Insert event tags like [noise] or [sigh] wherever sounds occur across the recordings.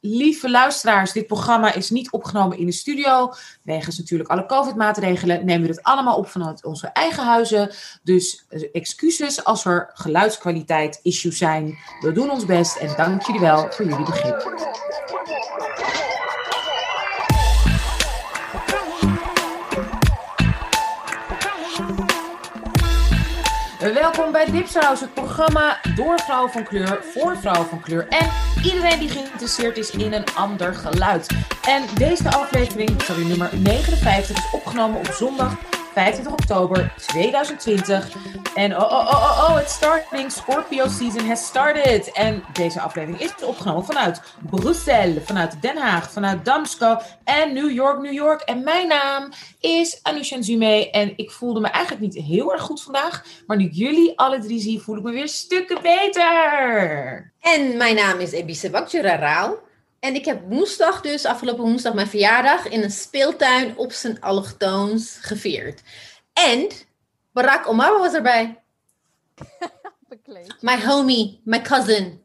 lieve luisteraars, dit programma is niet opgenomen in de studio. Wegens natuurlijk alle COVID-maatregelen nemen we het allemaal op vanuit onze eigen huizen. Dus eh, excuses als er geluidskwaliteit issues zijn. We doen ons best en dank jullie wel voor jullie begrip. Welkom bij Dipsaus, het programma door vrouwen van kleur, voor vrouwen van kleur en iedereen die geïnteresseerd is in een ander geluid. En deze aflevering, sorry, nummer 59, is opgenomen op zondag 25 oktober 2020. En oh, oh, oh, oh, oh, it's starting. Scorpio season has started. En deze aflevering is opgenomen vanuit Brussel, vanuit Den Haag, vanuit Damsko en New York, New York. En mijn naam is Anusha Nzume. En ik voelde me eigenlijk niet heel erg goed vandaag. Maar nu jullie alle drie zie, voel ik me weer stukken beter. En mijn naam is Ebise Bakjura En ik heb woensdag dus, afgelopen woensdag, mijn verjaardag in een speeltuin op zijn allochtoons gevierd. En Barack Obama was erbij. [laughs] My homie, my cousin.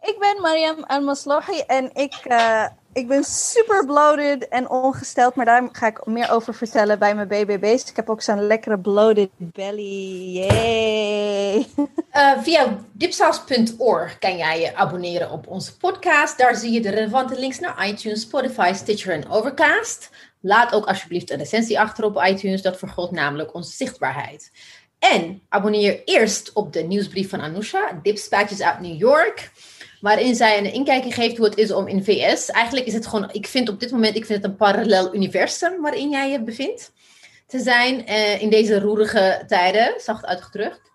Ik ben Mariam Al-Maslohi en ik, uh, ik ben super bloated en ongesteld, maar daar ga ik meer over vertellen bij mijn BBB's. Ik heb ook zo'n lekkere bloated belly. Yay! Uh, via dipsaus.org kan jij je abonneren op onze podcast. Daar zie je de relevante links naar iTunes, Spotify, Stitcher en Overcast. Laat ook alsjeblieft een recensie achter op iTunes. Dat vergroot namelijk onze zichtbaarheid. En abonneer eerst op de nieuwsbrief van Anousha, Dipspatches uit New York. Waarin zij een inkijkje geeft hoe het is om in VS. Eigenlijk is het gewoon, ik vind op dit moment, ik vind het een parallel universum waarin jij je bevindt. Te zijn uh, in deze roerige tijden, zacht uitgedrukt.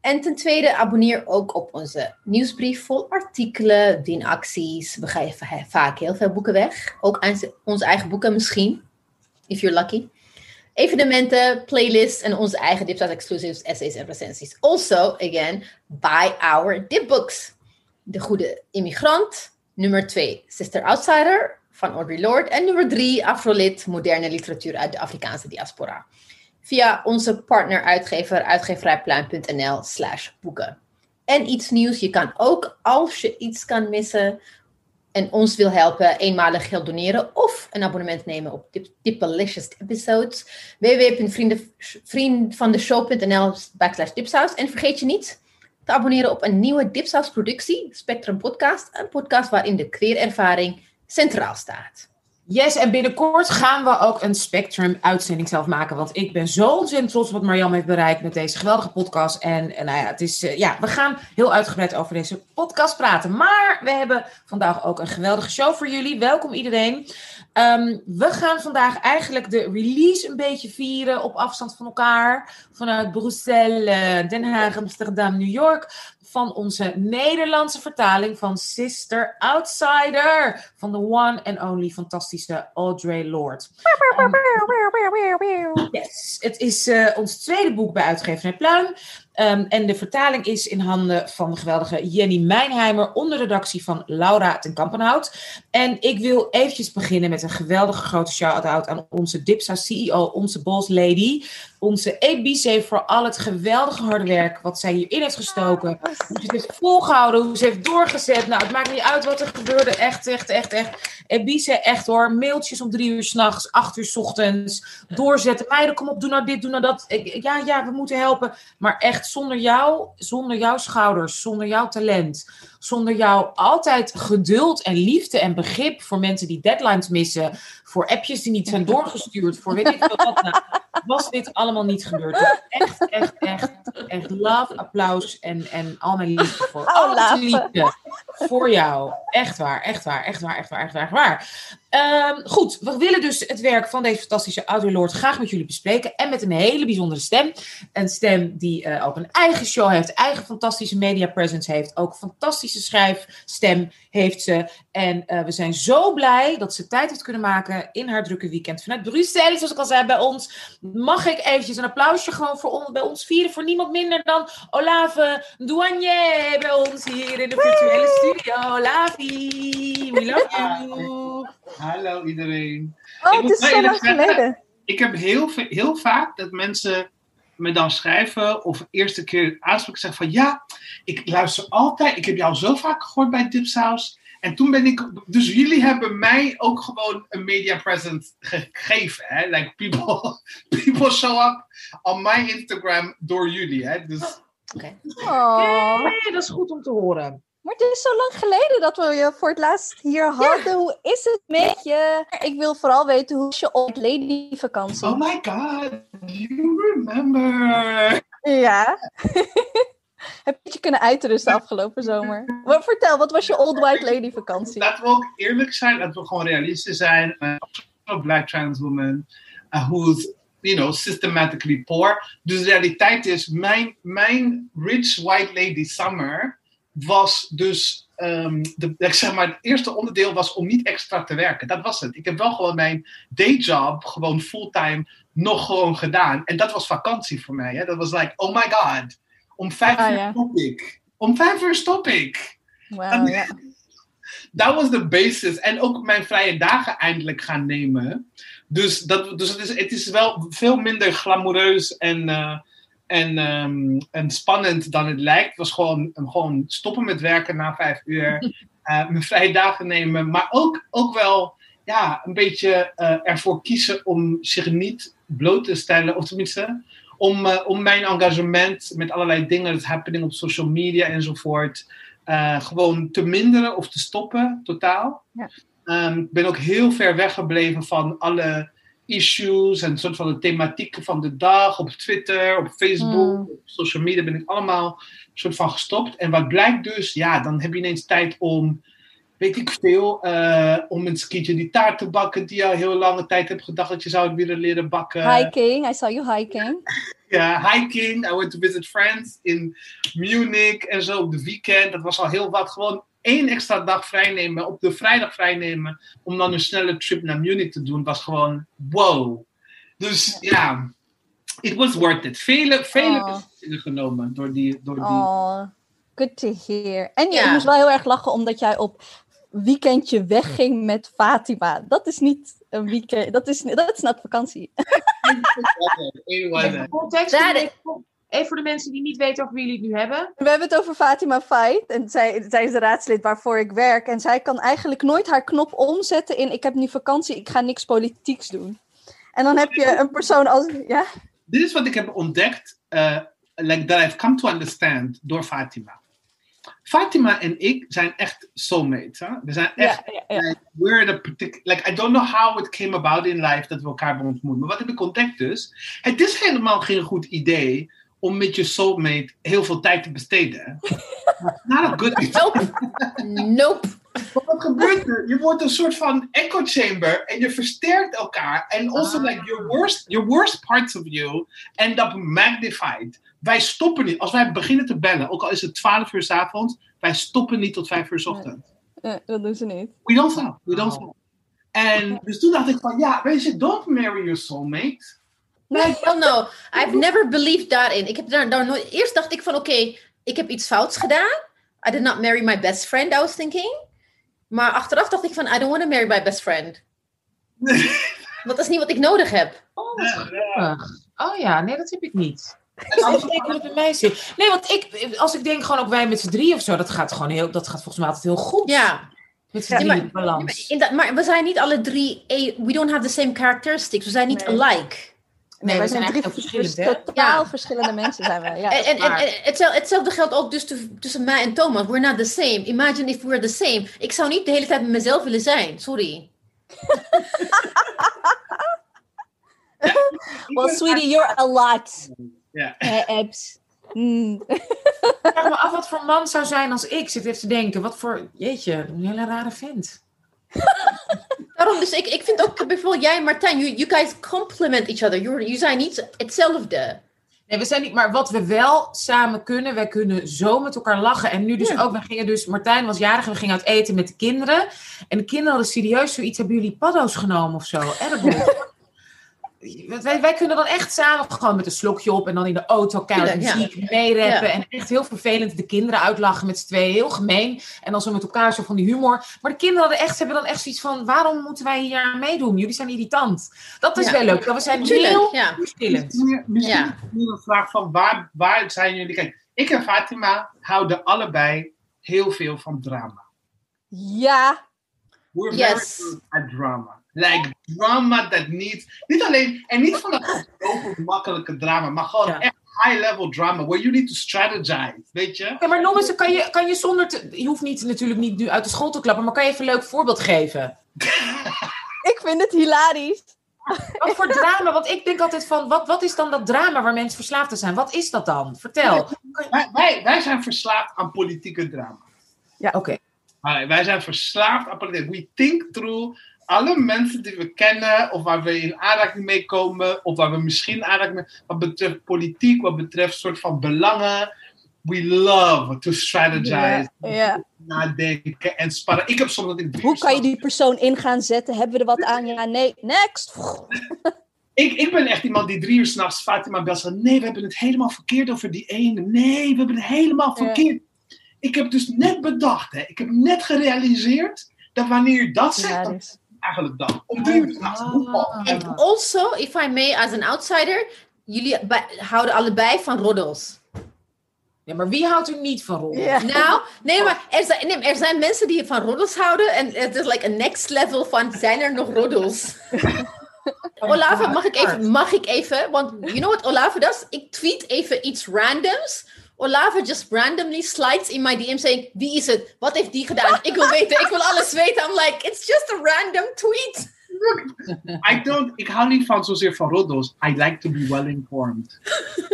En ten tweede, abonneer ook op onze nieuwsbrief vol artikelen, winacties. We geven vaak heel veel boeken weg. Ook onze eigen boeken misschien, if you're lucky. Evenementen, playlists en onze eigen Dipsat exclusives, essays en recensies. Also, again, buy our dipbooks. De Goede Immigrant. Nummer 2, Sister Outsider van Audre Lorde. En nummer 3, Afrolit, moderne literatuur uit de Afrikaanse diaspora via onze partneruitgever uitgeverijpluim.nl slash boeken. En iets nieuws, je kan ook als je iets kan missen en ons wil helpen, eenmalig geld doneren of een abonnement nemen op Dipalicious Episodes. www.vriendvandeshow.nl backslash dipsaus. En vergeet je niet abonneren op een nieuwe Dipsaus productie, Spectrum Podcast. Een podcast waarin de queer-ervaring centraal staat. Yes, en binnenkort gaan we ook een Spectrum-uitzending zelf maken. Want ik ben zo ontzettend trots op wat Marjam heeft bereikt met deze geweldige podcast. En, en nou ja, het is, uh, ja, we gaan heel uitgebreid over deze podcast praten. Maar we hebben vandaag ook een geweldige show voor jullie. Welkom iedereen. Um, we gaan vandaag eigenlijk de release een beetje vieren op afstand van elkaar. Vanuit Brussel, uh, Den Haag, Amsterdam, New York van onze Nederlandse vertaling van Sister Outsider. Van de one and only fantastische Audre Lorde. Yes, het is uh, ons tweede boek bij uitgeverij Pluim. Um, en de vertaling is in handen van de geweldige Jenny Mijnheimer onder redactie van Laura ten Kampenhout. En ik wil eventjes beginnen met een geweldige grote shout-out aan onze Dipsa CEO, onze boss lady, onze ABC voor al het geweldige harde werk wat zij hierin heeft gestoken. Hoe ze heeft volgehouden, hoe ze heeft doorgezet. Nou, het maakt niet uit wat er gebeurde. Echt, echt, echt, echt. ABC, echt hoor. Mailtjes om drie uur s'nachts, acht uur s ochtends. Doorzetten. Meiden, kom op, doe nou dit, doe nou dat. Ja, ja, we moeten helpen. Maar echt zonder jou, zonder jouw schouders, zonder jouw talent, zonder jouw altijd geduld en liefde en begrip voor mensen die deadlines missen, voor appjes die niet zijn [laughs] doorgestuurd, voor weet ik veel wat, nou, was dit allemaal niet gebeurd. Echt, echt, echt, echt love, applaus en, en al mijn liefde voor. Oh, Alles liefde voor jou. Echt waar, echt waar, echt waar, echt waar, echt waar. Echt waar. Um, goed, we willen dus het werk van deze fantastische Audre Lorde graag met jullie bespreken. En met een hele bijzondere stem. Een stem die uh, ook een eigen show heeft, eigen fantastische media presence heeft. Ook fantastische schrijfstem heeft ze. En uh, we zijn zo blij dat ze tijd heeft kunnen maken in haar drukke weekend vanuit Brussel. Zoals ik al zei bij ons. Mag ik eventjes een applausje gewoon voor on, bij ons vieren. Voor niemand minder dan Olave Douanier bij ons hier in de virtuele studio. Olavi, we love you. [laughs] Hallo iedereen. Oh, het is zo lang geleden. Ik heb heel, heel vaak dat mensen me dan schrijven of eerste keer aanspreken zeggen van ja, ik luister altijd, ik heb jou zo vaak gehoord bij Dipsaus En toen ben ik, dus jullie hebben mij ook gewoon een media present gegeven. Hè? Like people, [laughs] people show up on my Instagram door jullie. Hè? Dus, Oh. Nee, dat is goed om te horen. Maar het is zo lang geleden dat we je voor het laatst hier hadden. Hoe is het met je? Ik wil vooral weten hoe is je old lady vakantie? oh my god, you remember. Ja. [laughs] Heb je je kunnen uitrusten afgelopen zomer? Wat, vertel, wat was je old white lady vakantie? Laten we ook eerlijk zijn, laten we gewoon realistisch zijn. A black trans woman uh, who's, you know, systematically poor. Dus de realiteit is, mijn, mijn rich white lady summer was dus, ehm, de, ik zeg maar, het eerste onderdeel was om niet extra te werken. Dat was het. Ik heb wel gewoon mijn dayjob, gewoon fulltime, nog gewoon gedaan. En dat was vakantie voor mij. Hè? Dat was like, oh my god, om vijf Ah, uur stop ik. Om vijf uur stop ik. Ja. [laughs] Dat was de basis. En ook mijn vrije dagen eindelijk gaan nemen. Dus, dat, dus het, is, het is wel veel minder glamoureus en, eh, en, ehm, en spannend dan het lijkt. Het was gewoon, gewoon stoppen met werken na vijf uur. [laughs] eh, mijn vrije dagen nemen. Maar ook, ook wel ja, een beetje eh, ervoor kiezen om zich niet bloot te stellen. Of tenminste, om, eh, om mijn engagement met allerlei dingen, dat happening op social media enzovoort, gewoon te minderen of te stoppen, totaal. Ja. Ehm, ik ben ook heel ver weggebleven van alle issues en soort van de thematieken van de dag op Twitter, op Facebook, Mm. op social media ben ik allemaal soort van gestopt. En wat blijkt dus, ja, dan heb je ineens tijd om, weet ik veel, eh, om een keertje die taart te bakken die je al heel lange tijd hebt gedacht dat je zou willen leren bakken. Hiking, I saw you hiking. [laughs] Ja, hiking. I went to visit friends in Munich en zo op de weekend. Dat was al heel wat. Gewoon één extra dag vrijnemen, op de vrijdag vrijnemen, om dan een snelle trip naar Munich te doen, was gewoon wow. Dus ja, it was worth it. Vele, vele Oh. genomen door die. Door die. Oh, good to hear. En je Ja. moest wel heel erg lachen omdat jij op weekendje wegging met Fatima. Dat is niet een weekend, dat is, dat is not vakantie. [laughs] It was it. Even- voor de mensen die niet weten over wie jullie het nu hebben. We hebben het over Fatima Fight. En zij, zij is de raadslid waarvoor ik werk. En zij kan eigenlijk nooit haar knop omzetten in... ik heb nu vakantie, ik ga niks politieks doen. En dan heb je een persoon als... Ja? Dit is wat ik heb ontdekt, uh, like that I've come to understand door Fatima. Fatima en ik zijn echt soulmates. Hè? We zijn echt. Like, we're the particular, like I don't know how it came about in life dat we elkaar hebben ontmoet. Maar wat heb ik ontdekt dus? Het is helemaal geen goed idee om met je soulmate heel veel tijd te besteden. [laughs] Not a good idea. Nope. Nope. Wat gebeurt er? Je wordt een soort van echo chamber en je versterkt elkaar. En also like your worst, your worst parts of you end up magnified. Wij stoppen niet. Als wij beginnen te bellen, ook al is het 12 uur s avonds, wij stoppen niet tot 5 uur s ochtends. Dat doen ze niet. We don't stop. We don't stop. En dus toen dacht ik van, ja, weet je, don't marry your soulmate. Hell no. I've never believed daarin. Ik heb daar, daar nooit... Eerst dacht ik van, oké, ik heb iets fouts gedaan. I did not marry my best friend, I was thinking. Maar achteraf dacht ik van, I don't want to marry my best friend. [laughs] Want dat is niet wat ik nodig heb. Oh, wat grappig. Oh ja, nee, dat heb ik niet. Anders denk ik dat bij mij zit. Nee, want ik, als ik denk gewoon ook wij met z'n drie of zo, dat gaat gewoon heel, dat gaat volgens mij altijd heel goed. Ja. Met z'n Ja, drieën, maar- balans. In dat, maar we zijn niet alle drie... eh, We don't have the same characteristics. We zijn niet Nee. alike. Nee, wij we zijn eigenlijk heel verschillend, hè? Totaal Ja. verschillende mensen zijn we. Ja, En, en, hetzelfde, hetzelfde geldt ook dus tussen mij en Thomas. We're not the same. Imagine if we were the same. Ik zou niet de hele tijd met mezelf willen zijn. Sorry. [laughs] well, sweetie, you're a lot. Ja. Ebs. Hmm. Ik vraag me af wat voor man zou zijn als ik. Zit even te denken, wat voor, jeetje, een hele rare vent. [laughs] Daarom, dus ik, ik vind ook bijvoorbeeld jij en Martijn, you, you guys complement each other. Jullie zijn niet hetzelfde. Nee, we zijn niet, maar wat we wel samen kunnen, wij kunnen zo met elkaar lachen. En nu dus Ja. ook, we gingen dus, Martijn was jarig en we gingen uit eten met de kinderen. En de kinderen hadden serieus zoiets, hebben jullie paddo's genomen of zo? Edibles. [laughs] wij, wij kunnen dan echt samen gewoon met een slokje op en dan in de auto keihard ja. muziek meereppen. Ja. En echt heel vervelend de kinderen uitlachen met z'n tweeën. Heel gemeen. En dan zo met elkaar zo van die humor. Maar de kinderen hadden echt, ze hebben dan echt zoiets van, waarom moeten wij hier aan meedoen? Jullie zijn irritant. Dat is Ja. wel leuk. We zijn Tuurlijk, heel ja. verschillend. Misschien, een vraag van waar, waar zijn jullie? Kijk, ik en Fatima houden allebei heel veel van drama. Ja. We're Yes. very good at drama. Like drama that needs. Niet alleen. En niet van dat open makkelijke drama, maar gewoon Ja. echt high level drama. Where you need to strategize. Weet je? Oké, maar nog eens, kan je, kan je zonder te... Je hoeft niet, natuurlijk niet nu uit de school te klappen, maar kan je even een leuk voorbeeld geven? [laughs] Ik vind het hilarisch. Wat voor drama? Want ik denk altijd van, wat, wat is dan dat drama waar mensen verslaafd aan zijn? Wat is dat dan? Vertel. Wij, wij, wij zijn verslaafd aan politieke drama. Oké. Alright, wij zijn verslaafd aan politiek. We think through alle mensen die we kennen, of waar we in aanraking mee komen, of waar we misschien in aanraking mee wat betreft politiek, wat betreft soort van belangen. We love to strategize, nadenken en sparren. Ik heb soms dat ik drie Hoe kan je die persoon in gaan zetten? Hebben we er wat aan? Ja, nee. Next. [laughs] ik, ik ben echt iemand die drie uur s'nachts Fatima belt van nee, we hebben het helemaal verkeerd over die ene. Nee, we hebben het helemaal verkeerd. Ik heb dus net bedacht, hè, ik heb net gerealiseerd dat wanneer je dat zegt, Hilarisch. Eigenlijk dan. Om drie uur s'nachts. Hoe Ah. And also, if I may, as an outsider, jullie houden allebei van roddels. Ja, maar wie houdt er niet van? Ja. Nou, nee, maar er zijn, nee, er zijn mensen die van roddels houden. En het is like een next level van, zijn er nog roddels? [laughs] Olava, mag ik even, mag ik even? Want you know what Olava does? Ik tweet even iets randoms. Olava just randomly slides in my DM saying, wie is het? Wat heeft die gedaan? Ik wil weten, ik wil alles weten. I'm like, it's just a random tweet. I don't, ik hou niet van zozeer van roddels. I like to be well informed.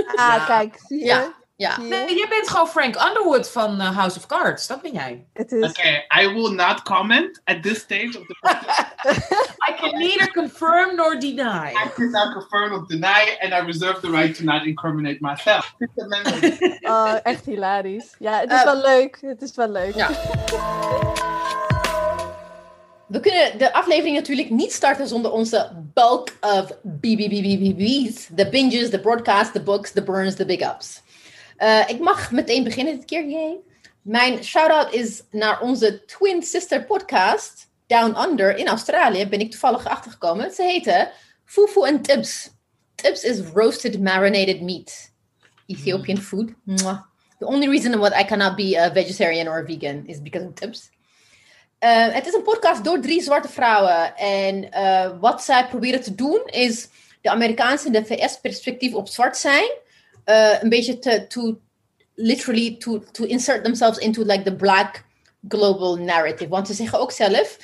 Ah, Ja. kijk. Zie je? Ja. Ja. Je? Nee, jij bent gewoon Frank Underwood van eh, House of Cards. Dat ben jij. Het is... Okay, I will not comment at this stage of the process. [laughs] I can neither confirm nor deny. I cannot confirm or deny, and I reserve the right to not incriminate myself. [laughs] Oh, echt hilarisch. Ja, het is Eh, wel leuk. Het is wel leuk. Ja. We kunnen de aflevering natuurlijk niet starten zonder onze bulk of BBBBB's. De binges, de broadcasts, de books, de burns, de big ups. Eh, ik mag meteen beginnen dit keer. Mijn shout-out is naar onze twin sister podcast, Down Under, in Australië. Ben ik toevallig achtergekomen. Ze heten Fufu en Tips. Tips is roasted marinated meat. Ethiopian food. Mwah. The only reason why I cannot be a vegetarian or a vegan is because of tips. Uh, het is een podcast door drie zwarte vrouwen. En uh, wat zij proberen te doen is de Amerikaanse en de VS perspectief op zwart zijn. Uh, een beetje te, to literally to, to insert themselves into like the black global narrative. Want ze zeggen ook zelf,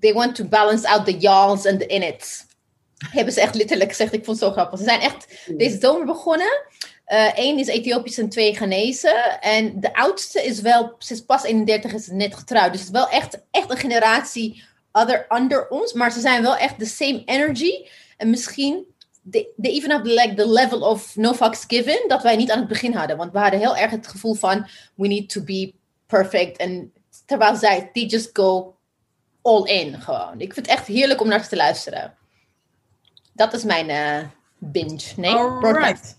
they want to balance out the y'alls and the innits. Hebben ze echt letterlijk gezegd. Ik vond het zo grappig. Ze zijn echt deze zomer begonnen. Eén uh, is Ethiopisch en twee Ghanese. En de oudste is wel, ze is pas 31, is net getrouwd. Dus het is wel echt, echt een generatie other, under ons. Maar ze zijn wel echt the same energy. En misschien, they, they even have like the level of no fucks given. Dat wij niet aan het begin hadden. Want we hadden heel erg het gevoel van, we need to be perfect. En terwijl zij, they just go all in gewoon. Ik vind het echt heerlijk om naar ze te luisteren. Dat is mijn uh, binge. Nee, Alright.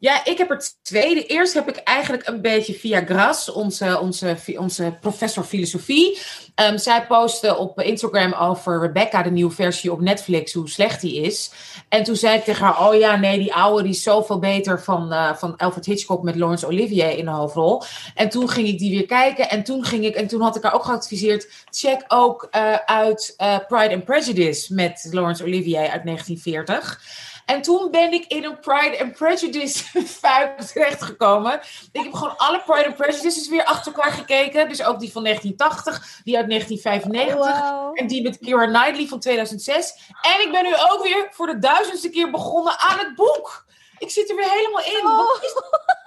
Ja, ik heb er twee. De eerste heb ik eigenlijk een beetje via Gras, onze, onze, onze professor filosofie. Um, zij postte op Instagram over Rebecca, de nieuwe versie op Netflix, hoe slecht die is. En toen zei ik tegen haar, oh ja, nee, die oude die is zoveel beter van, uh, van Alfred Hitchcock met Laurence Olivier in de hoofdrol. En toen ging ik die weer kijken en toen ging ik, en toen had ik haar ook geadviseerd, check ook uh, uit uh, Pride and Prejudice met Laurence Olivier uit 1940. En toen ben ik in een Pride and Prejudice [laughs] fuik terechtgekomen. Ik heb gewoon alle Pride and Prejudices weer achter elkaar gekeken. Dus ook die van 1980, die uit 1995 Oh, wow. en die met Keira Knightley van 2006. En ik ben nu ook weer voor de duizendste keer begonnen aan het boek. Ik zit er weer helemaal in. Oh. Wat is,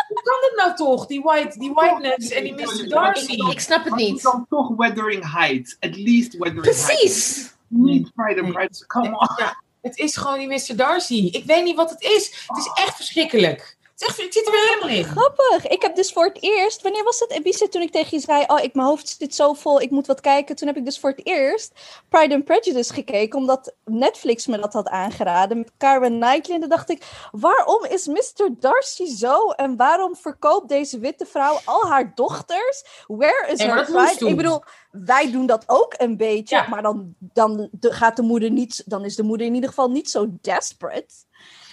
hoe kan dit nou toch? Die, white, die whiteness en die Mr. Darcy. Ik, snap het niet. dan toch Weathering Heights. At least Weathering Heights. Precies. Niet Pride and Prejudice. Come on. Ja, het is gewoon die Mr. Darcy. Ik weet niet wat het is. Het is echt verschrikkelijk. Echt, ik zit er weer helemaal in. Grappig. Ik heb dus voor het eerst, wanneer was het, Ebise, toen ik tegen je zei, oh, ik, mijn hoofd zit zo vol, ik moet wat kijken. Toen heb ik dus voor het eerst Pride and Prejudice gekeken, omdat Netflix me dat had aangeraden met Karen Knightley. En dan dacht ik, waarom is Mr. Darcy zo? En waarom verkoopt deze witte vrouw al haar dochters? Where is her dat pride? Ik bedoel, wij doen dat ook een beetje, Ja. maar dan, dan de- gaat de moeder niet, dan is de moeder in ieder geval niet zo desperate.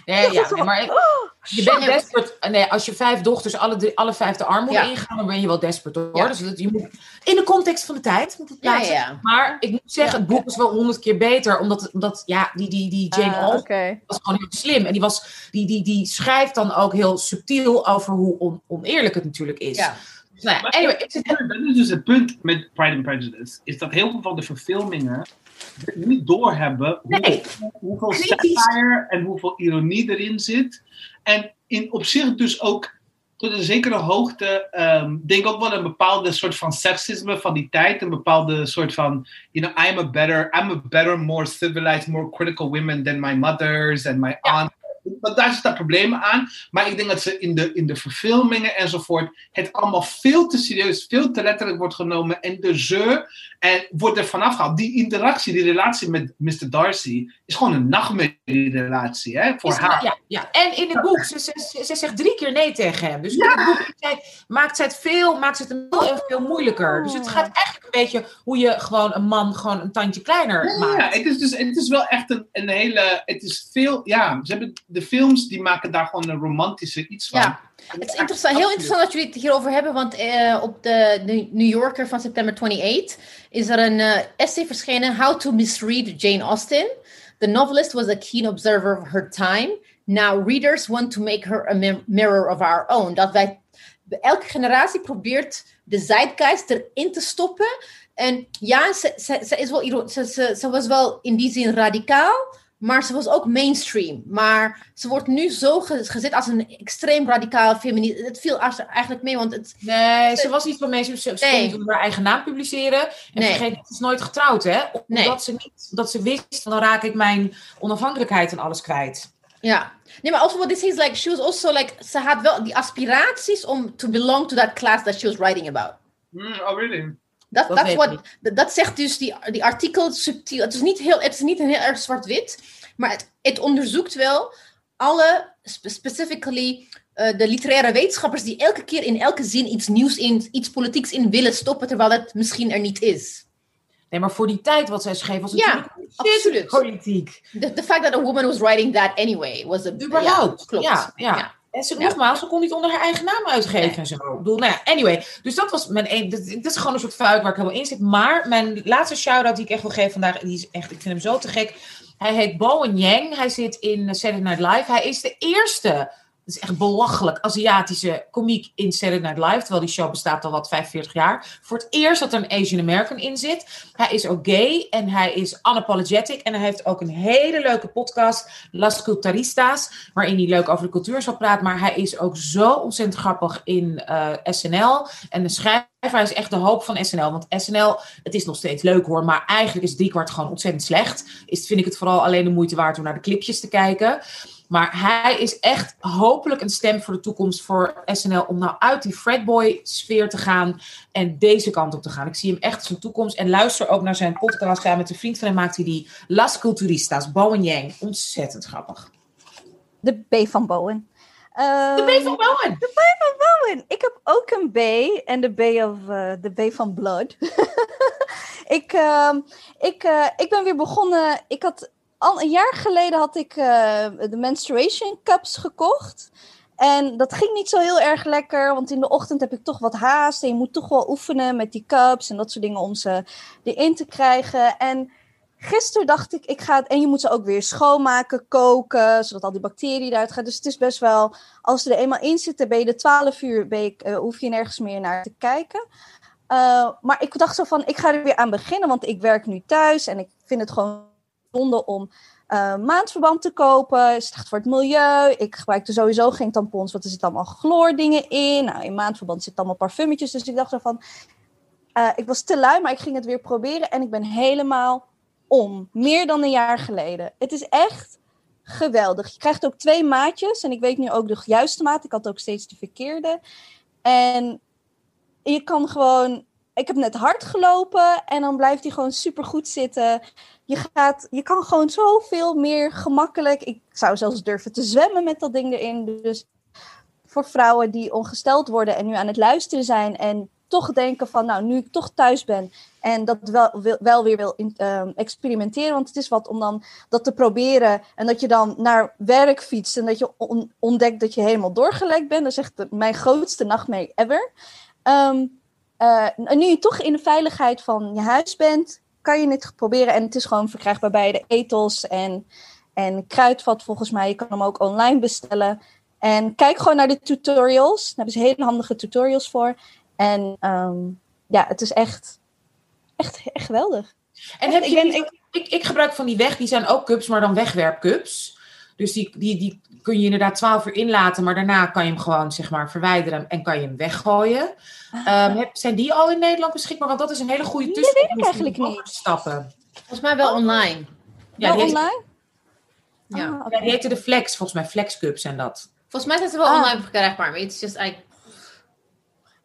Nee, ja, nee, maar van, je bent desperate. Nee, als je vijf dochters alle, drie- alle vijf de arm moet Ja. ingaan, dan ben je wel desperate hoor. Ja. Dus dat, je moet, in de context van de tijd moet het plaatsen. ja. Maar ik moet zeggen, het boek is wel honderd keer beter. Omdat, omdat ja, die, die, die Jane Ah, Austen Oké. was gewoon heel slim. En die, was, die, die, die schrijft dan ook heel subtiel over hoe on- oneerlijk het natuurlijk is. Dus, nou Maar- anyway, Dat is dus het punt met Pride and Prejudice. Is dat heel veel van de verfilmingen niet doorhebben hoe, Nee. hoeveel satire en hoeveel ironie erin zit. En in, op zich dus ook tot een zekere hoogte, ehm denk ook wel een bepaalde soort van seksisme van die tijd. Een bepaalde soort van, you know, I'm a better, I'm a better, more civilized, more critical women than my mothers and my aunt. Maar daar zit dat probleem aan. Maar ik denk dat ze in de, in de verfilmingen enzovoort het allemaal veel te serieus, veel te letterlijk wordt genomen. En de ze en wordt er vanaf gehaald. Die interactie, die relatie met Mr. Darcy is gewoon een nachtmerrie-relatie hè, voor Is- haar. Ja, ja, en in het boek, ze, ze, ze zegt drie keer nee tegen hem. Dus in het boek maakt zij- maakt zij het veel, maakt ze het veel veel moeilijker. Dus het gaat eigenlijk een beetje hoe je gewoon een man gewoon een tandje kleiner Ja, maakt. ja, het is dus het is wel echt een, een hele. Het is veel. Ja, ze hebben de films die maken daar gewoon een romantische iets van. Ja. Het is interessant, heel interessant dat jullie het hierover hebben, want eh, op de New Yorker van september 28 is er een eh, essay verschenen, How to Misread Jane Austen. The novelist was a keen observer of her time. Now readers want to make her a mirror of our own. Dat wij, elke generatie probeert de zeitgeist erin te stoppen. En ja, ze, is wel, ze was wel in die zin radicaal, maar ze was ook mainstream. Maar ze wordt nu zo ge- gezet als een extreem radicaal feminist. Het viel eigenlijk mee, want het... Nee, ze was niet van mensen. Ze, kon Nee. niet onder haar eigen naam publiceren. En Nee. vergeet, ze is nooit getrouwd, hè? Omdat Nee. ze niet, dat ze wist, dan raak ik mijn onafhankelijkheid en alles kwijt. Ja. Nee, maar also what this is, like, she was also like... Ze had wel die aspiraties om to belong to that class that she was writing about. Hmm, oh, really? Dat, Dat ik dat, zegt dus die, die artikel subtiel. Het is niet heel, het is niet een heel erg zwart-wit, maar het, het onderzoekt wel alle, spe- specifically eh, de literaire wetenschappers die elke keer in elke zin iets nieuws in, iets politieks in willen stoppen, terwijl het misschien er niet is. Nee, maar voor die tijd wat zij schreef was Ja, natuurlijk absoluut. politiek. The, the fact that a woman was writing that anyway was a... Überhaupt. Ja, klopt. Ja, ja. En ze, Ja. nogmaals, ze kon niet onder haar eigen naam uitgeven Nee. en zo. Ik bedoel, nou ja, anyway. Dus dat was mijn een. Dit is gewoon een soort fuik waar ik helemaal in zit. Maar mijn laatste shout-out die ik echt wil geven vandaag, die is echt, ik vind hem zo te gek. Hij heet Bowen Yang. Hij zit in Saturday Night Live. Hij is de eerste, dat is echt belachelijk, Aziatische komiek in Saturday Night Live. Terwijl die show bestaat al wat 45 jaar. Voor het eerst dat er een Asian American in zit. Hij is ook gay en hij is unapologetic. En hij heeft ook een hele leuke podcast, Las Culturistas, waarin hij leuk over de cultuur zal praten. Maar hij is ook zo ontzettend grappig in eh, SNL. En de schrijver is echt de hoop van SNL. Want SNL, het is nog steeds leuk hoor, maar eigenlijk is driekwart gewoon ontzettend slecht. Is, vind ik het vooral alleen de moeite waard om naar de clipjes te kijken. Maar hij is echt hopelijk een stem voor de toekomst voor SNL om nou uit die fratboy-sfeer te gaan en deze kant op te gaan. Ik zie hem echt een toekomst en luister ook naar zijn podcast. Samen met een vriend van hem maakt hij die Las Culturistas, Bowen Yang. Ontzettend grappig. De B van Bowen. De Ehm, B van Bowen! Bowen. Ik heb ook een B en de B, of, eh, de B van Blood. [laughs] ik, ehm, ik, eh, ik ben weer begonnen. Ik had al een jaar geleden had ik eh, de menstruation cups gekocht. En dat ging niet zo heel erg lekker, want in de ochtend heb ik toch wat haast. En je moet toch wel oefenen met die cups en dat soort dingen om ze erin te krijgen. En gisteren dacht ik, ik ga het. En je moet ze ook weer schoonmaken, koken, zodat al die bacteriën eruit gaan. Dus het is best wel. Als ze er eenmaal in zitten, ben je de 12 uur, ben je, eh, hoef je nergens meer naar te kijken. Uh, maar ik dacht zo van, ik ga er weer aan beginnen, want ik werk nu thuis en ik vind het gewoon zonde om uh, maandverband te kopen. Is slecht voor het milieu. Ik gebruik er sowieso geen tampons, want er zitten allemaal chloordingen in. Nou, in maandverband zitten allemaal parfummetjes. Dus ik dacht van, uh, ik was te lui, maar ik ging het weer proberen en ik ben helemaal om. Meer dan een jaar geleden. Het is echt geweldig. Je krijgt ook twee maatjes en ik weet nu ook de juiste maat. Ik had ook steeds de verkeerde. En je kan gewoon. Ik heb net hard gelopen en dan blijft hij gewoon super goed zitten. Je, gaat, je kan gewoon zoveel meer gemakkelijk. Ik zou zelfs durven te zwemmen met dat ding erin. Dus voor vrouwen die ongesteld worden en nu aan het luisteren zijn en toch denken van, nou, nu ik toch thuis ben en dat wel, wel weer wil ehm, experimenteren, want het is wat om dan dat te proberen en dat je dan naar werk fietst en dat je on- ontdekt dat je helemaal doorgelekt bent. Dat is echt mijn grootste nachtmerrie ever. Ehm, en nu je toch in de veiligheid van je huis bent, kan je het proberen. En het is gewoon verkrijgbaar bij de etels en, en kruidvat volgens mij. Je kan hem ook online bestellen. En kijk gewoon naar de tutorials. Daar hebben ze hele handige tutorials voor. En ehm, ja, het is echt, echt, echt geweldig. En heb ik je ben- die- ik, ik gebruik van die weg, die zijn ook cups, maar dan wegwerpcups. Dus die, die, die kun je inderdaad 12 uur inlaten, maar daarna kan je hem gewoon zeg maar verwijderen en kan je hem weggooien. Ehm, heb, zijn die al in Nederland beschikbaar? Want dat is een hele goede Dat tussen. weet ik eigenlijk niet. Stappen. Volgens mij wel online. Ja, Wel die, heet, online? Ja. Ah, ja, die heten de Flex, volgens mij Flex Cups zijn dat. Volgens mij zijn ze wel Ah. online verkrijgbaar, maar het is just eigenlijk...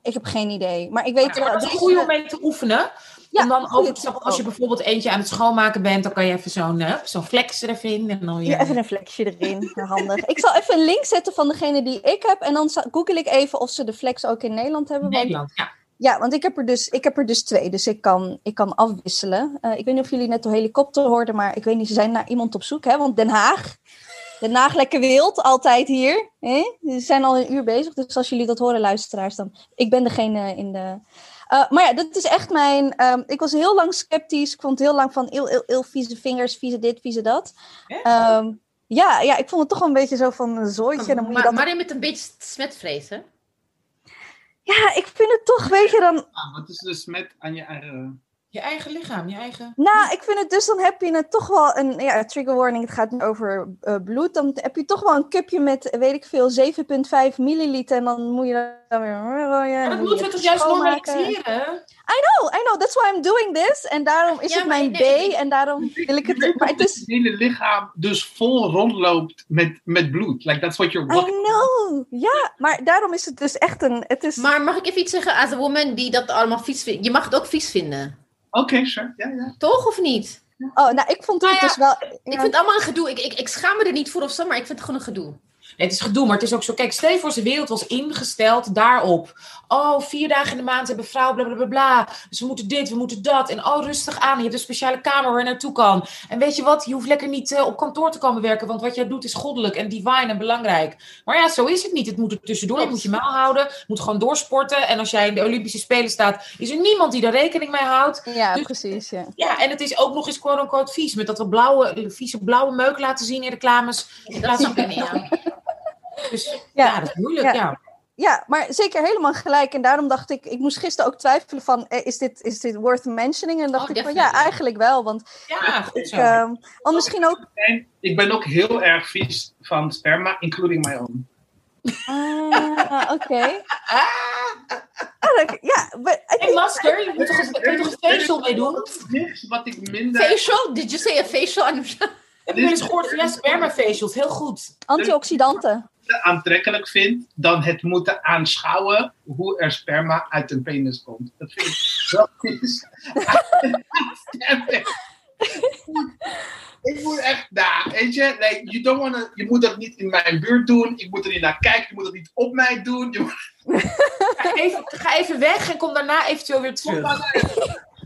Ik heb geen idee. Maar ik weet Ja, maar dat is deze- goed om mee te oefenen. Ja, en dan stappen, als je ook. bijvoorbeeld eentje aan het schoonmaken bent, dan kan je even zo'n eh, zo'n flex er even in. En dan. Ja, even een flexje erin. [laughs] Handig. Ik zal even een link zetten van degene die ik heb. En dan google ik even of ze de flex ook in Nederland hebben. Want, Nederland, ja. ja, want ik heb, er dus, ik heb er dus twee. Dus ik kan, ik kan afwisselen. Eh, ik weet niet of jullie net de helikopter hoorden. Maar ik weet niet, ze zijn naar iemand op zoek. Hè? Want Den Haag. Den Haag lekker wild. Altijd hier. Hè? Ze zijn al een uur bezig. Dus als jullie dat horen, luisteraars, dan... Ik ben degene in de... Eh, maar ja, dat is echt mijn... ehm, ik was heel lang sceptisch. Ik vond heel lang van... Heel, heel, heel vieze vingers, vieze dit, vieze dat. Ehm, ja, ja, ik vond het toch wel een beetje zo van een zooitje. Dan moet je Maar, dat... maar je met een beetje smetvrees, hè? Ja, ik vind het toch, weet je dan... Ah, wat is de smet aan je eigen... Je eigen lichaam, je eigen... Nou, ik vind het dus, dan heb je het toch wel een... Ja, trigger warning, het gaat nu over eh, bloed. Dan heb je toch wel een cupje met, weet ik veel, 7,5 milliliter. En dan moet je dan weer... Maar dat moeten we toch juist normaliseren? I know, I know, that's why I'm doing this. En daarom is Ja, het mijn nee, B. En daarom wil ik het... Maar het is... Het hele lichaam dus vol rondloopt met, met bloed. Like, that's what you're I know, ja. Maar daarom is het dus echt een... Het is... Maar mag ik even iets zeggen als een woman die dat allemaal vies vindt? Je mag het ook vies vinden. Oké, sure. Ja, ja. Toch of niet? Oh, nou, ik vond het Nou ja, dus wel... Ik vind het allemaal een gedoe. Ik, ik, ik schaam me er niet voor of zo, maar ik vind het gewoon een gedoe. Nee, het is gedoe, maar het is ook zo. Kijk, stel je voor, zijn wereld was ingesteld daarop. Oh, vier dagen in de maand hebben vrouwen, bla bla bla bla. Dus we moeten dit, we moeten dat. En oh, rustig aan. Je hebt een speciale kamer waar je naartoe kan. En weet je wat? Je hoeft lekker niet eh, op kantoor te komen werken, want wat jij doet is goddelijk en divine en belangrijk. Maar ja, zo is het niet. Het moet er tussendoor. Je moet je maal houden. Je moet gewoon doorsporten. En als jij in de Olympische Spelen staat, is er niemand die daar rekening mee houdt. Ja, Dus- precies, ja. Ja, en het is ook nog eens quote-unquote vies. Met dat we blauwe, vieze blauwe meuk laten zien in reclames. Dat snap ik niet, ja. [laughs] Dus ja, Ja. dat is moeilijk, Ja. ja. Ja, maar zeker helemaal gelijk. En daarom dacht ik, ik moest gisteren ook twijfelen van, eh, is dit, is dit worth mentioning? En dacht Oh, ik van, ja, eigenlijk wel. Want Ja, goed zo. ik, ehm, misschien ook... Ik ben ook heel erg vies van sperma, including my own. Ah, oké. [laughs] Ah, Ah, Ja, but I hey, masker, je moet toch een, kun je toch een facial mee doen? Niks wat ik minder... Facial? Did you say a facial? [laughs] Heb je wel eens gehoord van ja, sperma facials? Heel goed. antioxidanten. Aantrekkelijk vind dan het moeten aanschouwen hoe er sperma uit een penis komt. Dat vind ik wel vies. ik moet echt, nou, weet je, like, you don't wanna, je moet dat niet in mijn buurt doen. Ik moet er niet naar kijken. Je moet dat niet op mij doen. Je moet, Ga even, ga even weg en kom daarna eventueel weer terug.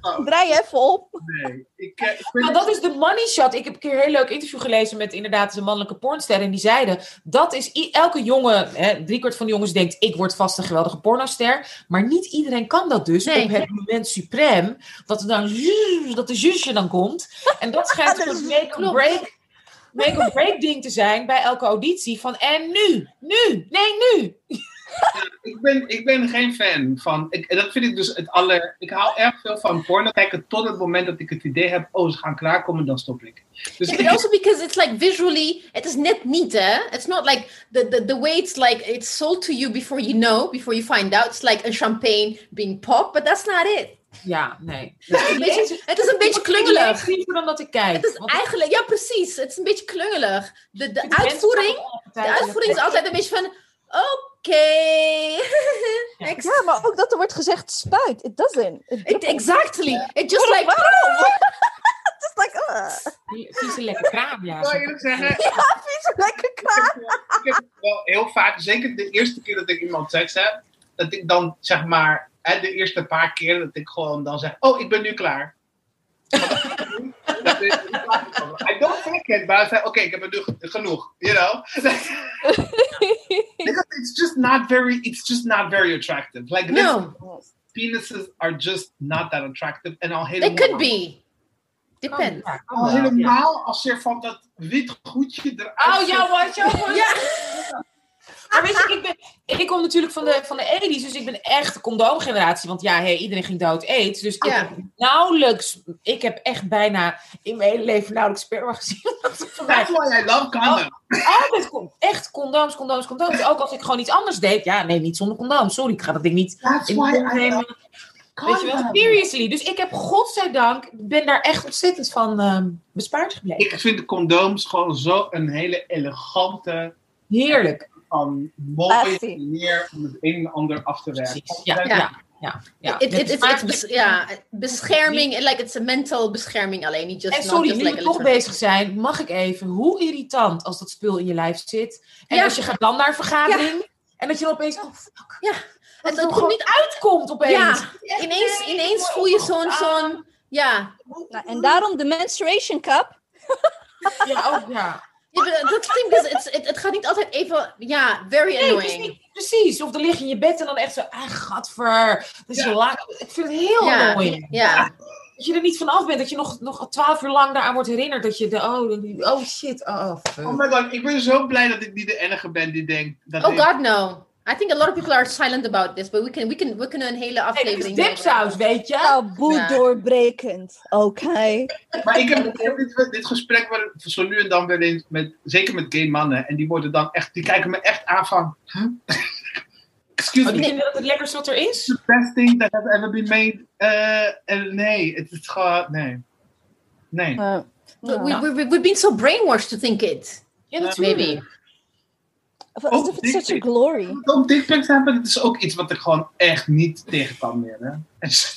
Oh, Draai je even op. nee. Ik, eh, ik vind Nou, dat is de money shot. Ik heb een keer een heel leuk interview gelezen met inderdaad een mannelijke pornster. En die zeiden, dat is elke jongen, hè, driekwart van de jongens denkt, ik word vast een geweldige pornoster. Maar niet iedereen kan dat dus Nee. op het moment suprem. Dat, er dan, dat de zusje dan komt. En dat schijnt [laughs] een make-or-break make or break ding te zijn bij elke auditie. Van, en nu, nu, nee, nu. Ik ben, ik ben geen fan van. Ik, en dat vind ik dus het aller. Ik hou erg veel van porno kijken tot het moment dat ik het idee heb. Oh, ze gaan klaarkomen, dan stop ik. Dus Yeah, ik, but also because it's like visually, it is net niet, hè? It's not like the, the, the way it's like it's sold to you before you know, before you find out. It's like a champagne being popped, but that's not it. Ja, nee. Het is een beetje, het is een beetje klungelig. liever dan dat ik kijk. Het is eigenlijk, ja precies, het is een beetje klungelig. De, de uitvoering, de uitvoering is altijd een beetje van, oké. [laughs] Next. Ja, maar ook dat er wordt gezegd spuit. It doesn't. It, It, exactly. It just like, [laughs] is like, uh, Die vieze lekker kraan, ja. ik wil Zo- eerlijk zeggen, vies, lekker klaar. ik heb wel heel vaak, zeker de eerste keer dat ik iemand seks heb, dat ik dan zeg maar hè, de eerste paar keer dat ik gewoon dan zeg, oh, ik ben nu klaar. [laughs] I don't take it, maar I say, oké, ik heb nu genoeg, you know? [laughs] Because it's just not very, it's just not very attractive. Like, No. penises are just not that attractive. En al They helemaal, could be. Depends. Ja, kan al ja. helemaal als je van dat wit goedje eruit Oh, ja, wat, ja, wat. [laughs] Ja. Maar weet je, ik, ben, ik kom natuurlijk van de, van de 80's, dus ik ben echt de condoomgeneratie. Want ja, hey, iedereen ging dood aids. Dus ik Ja. heb nauwelijks, ik heb echt bijna in mijn hele leven nauwelijks sperma gezien. That's why I love condoms. altijd echt condooms, condooms, condooms. Ook als ik gewoon iets anders deed. Ja, nee, niet zonder condoom. Sorry, ik ga dat ding niet That's in nemen. Weet je wel, seriously. Dus ik heb, godzijdank, ben daar echt ontzettend van ehm, bespaard gebleven. Ik vind de condooms gewoon zo een hele elegante, Heerlijk. Van mooi Lassie. manier om het een en ander af te werken. Ja, Ja. ja, ja. ja. It, it's, bes- ja, bescherming, like it's a mental bescherming alleen, niet just En not sorry, just nu like we toch bezig zijn, mag ik even, hoe irritant als dat spul in je lijf zit. En Ja. als je gaat dan naar een vergadering en dat je dan opeens, oh fuck, Ja, dat het, het er niet uitkomt opeens. Ja, ineens, nee, ineens voel je zo'n, zo'n, ja. Nou, en daarom de menstruation cup. aan. Ja, ook, ja. Ja, Dat ding is, het, het, het gaat niet altijd even, ja, very annoying. precies. Of dan lig je in je bed en dan echt zo, ah, gadver. Dat is Ja. je laag. Ik vind het heel Ja, annoying. ja. Dat je er niet van af bent, dat je nog, nog twaalf uur lang daaraan wordt herinnerd. Dat je de, oh, oh shit, oh, oh, fuck. Oh my god, ik ben zo blij dat ik niet de enige ben die denkt dat Oh ik- god, no. I think a lot of people are silent about this, but we can, we can, we kunnen een hele aflevering dipsaus, weet je? Taboe Ja. doorbrekend. Oké. Maar ik heb, ik dit, dit gesprek wel zo nu en dan wel eens met, zeker met gay mannen, en die worden dan echt, die kijken me echt aan van, huh? [laughs] excuse Oh, me, vinden dat het lekkerste wat er is? the best thing that has ever been made. Eh, en nee, het is gewoon, nee. Nee. Eh, We, we, we, we've been so brainwashed to think it. Ja, natuurlijk. Maybe. Alsof het such a glory. Ook dickpics hebben, dat is ook iets wat ik gewoon echt niet tegen kan meer. Hè? En zo-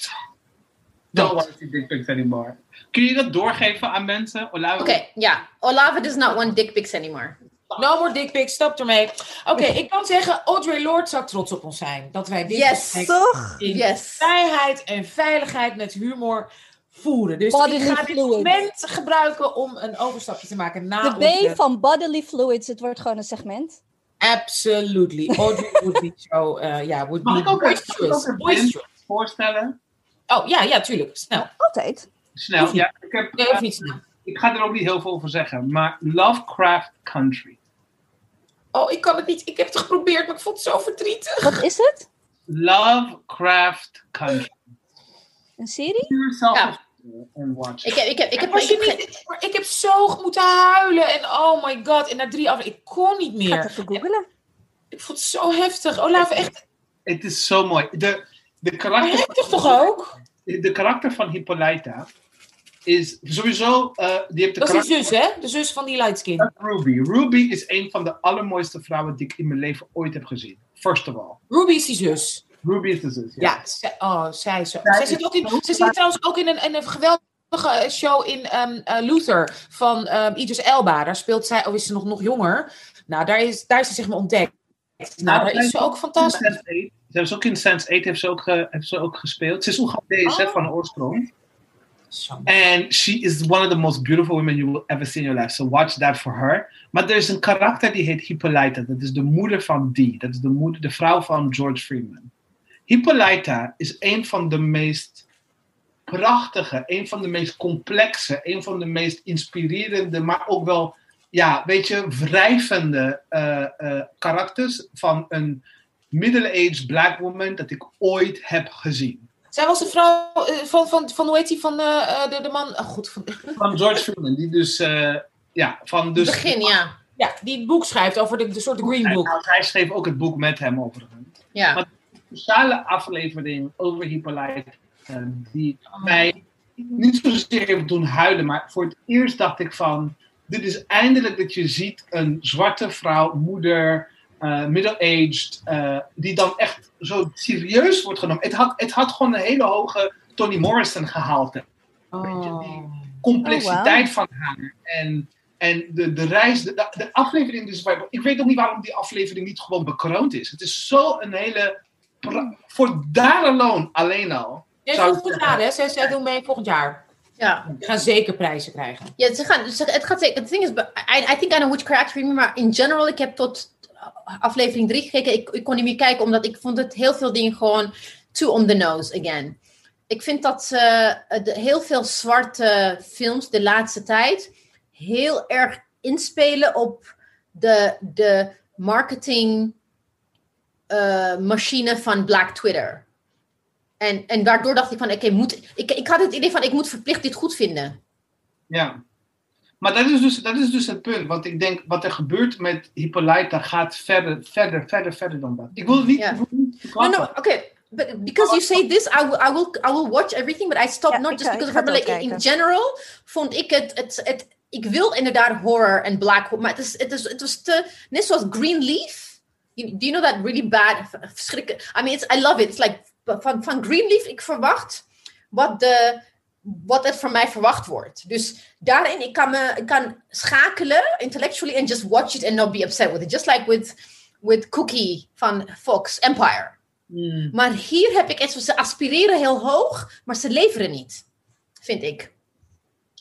Don't want to see dickpics anymore. Kun je dat doorgeven aan mensen? Oké, ja. Olava does not want dick pics anymore. No more dick pics, stop ermee. Oké, ik kan zeggen, Audrey Lorde zou trots op ons zijn. Dat wij dit Yes. Toch? in Yes. vrijheid en veiligheid met humor voeren. Dus Bodily ik ga dit moment gebruiken om een overstapje te maken naar De onze- B van bodily fluids. Het wordt gewoon een segment. Absolutely. Audrey [laughs] would be so, eh, ja, would Mag be ik ook een- boisterous. mag ik ook een boisterous. Voorstellen? Oh, ja, ja, tuurlijk. Snel. Altijd. Snel, ja. Ik, heb, Nee, eh, hoeft niet snel. ik ga er ook niet heel veel over zeggen, maar Lovecraft Country. Oh, ik kan het niet. Ik heb het geprobeerd, maar ik vond het zo verdrietig. Wat is het? Lovecraft Country. Een serie? Ja. Watch. Ik heb, ik heb, ik heb, ik je heb, niet, maar ik heb zo moeten huilen. En oh my god. En na drie afleveringen, ik kon niet Ik ga het meer. even googlen. Ik vond het zo heftig. Olaf, echt Het is zo mooi. De, de, maar karakter, heftig toch ook? de karakter van Hippolyta is sowieso. eh, die heeft de Dat is die zus, hè? De zus van die lightskin. van Ruby. Ruby is een van de allermooiste vrouwen die ik in mijn leven ooit heb gezien. First of all. Ruby is die zus. Ruby is de zus. Ja, zij- oh, zij zo. Zij zit, ook in, zij zit trouwens ook in een, in een geweldige show in ehm, eh, Luther van ehm Idris Elba. Daar speelt zij, oh is ze nog, nog jonger. Nou, daar is, daar is ze zeg maar ontdekt. Nou, daar is ze ook fantastisch. Sense 8. Ze heeft ook in Sense 8 heeft ze ook, ge- heeft ze ook gespeeld. Ze is Oegandees hè, Oh. van oorsprong. And she is one of the most beautiful women you will ever see in your life. So watch that for her. Maar er is een karakter die heet Hippolyta. Dat is de moeder van Dee. Dat is de, moeder, de vrouw van George Freeman. Hippolyta is een van de meest prachtige, een van de meest complexe, een van de meest inspirerende, maar ook wel, ja, weet je, wrijvende eh, karakters van een middle-aged black woman dat ik ooit heb gezien. Zij was de vrouw eh, van, van, van, hoe heet die, van de, de man, oh goed, van, Van George Freeman, die dus, ja, van dus... begin, ja. ja, die het boek schrijft over de, de soort Green Book. Nou, hij schreef ook het boek met hem overigens. Ja. Maar- Speciale aflevering over Hippolyta, eh, die mij niet zozeer heeft doen huilen, maar voor het eerst dacht ik van, dit is eindelijk dat je ziet een zwarte vrouw, moeder, eh, middle-aged, eh, die dan echt zo serieus wordt genomen. Het had, het had gewoon een hele hoge Toni Morrison gehalte. Oh. complexiteit van haar. En, en de, de reis, de, de aflevering dus. Ik weet ook niet waarom die aflevering niet gewoon bekroond is. Het is zo een hele voor daar alone, alleen al. Zou hè? Zij, zij doen mee volgend jaar. Ja. We gaan zeker prijzen krijgen. Ja, ze gaan, ze, het gaat zeker. The thing is, I, I think I know which character you mean, maar in general, ik heb tot aflevering 3 gekeken. Ik, ik kon niet meer kijken, omdat ik vond het heel veel dingen gewoon too on the nose again. Ik vind dat ze eh, de- heel veel zwarte films de laatste tijd heel erg inspelen op de, de marketing eh, machine van Black Twitter. En, en daardoor dacht ik van, oké, moet ik, ik had het idee van, ik moet verplicht dit goed vinden. Ja. Maar dat is, dus, dat is dus het punt. Want ik denk, wat er gebeurt met Hippolyta gaat verder, verder, verder, verder dan dat. Ik wil niet, No, no, okay. But because you say this, I will, I will, I will watch everything. But I Ja, not just ga- because of like, in general vond ik het, het, het, ik wil inderdaad horror en black horror, maar het, is, het, is, het was te, net zoals Greenleaf. You, do you know that really bad, verschrikkelijk, I mean, it's, I love it. It's like, van, van Greenleaf, ik verwacht wat, de, wat het van mij verwacht wordt. Dus daarin, ik kan, me, ik kan schakelen intellectually and just watch it and not be upset with it. Just like with, with Cookie van Fox, Empire. Hmm. Maar hier heb ik echt, ze aspireren heel hoog, maar ze leveren niet, vind ik.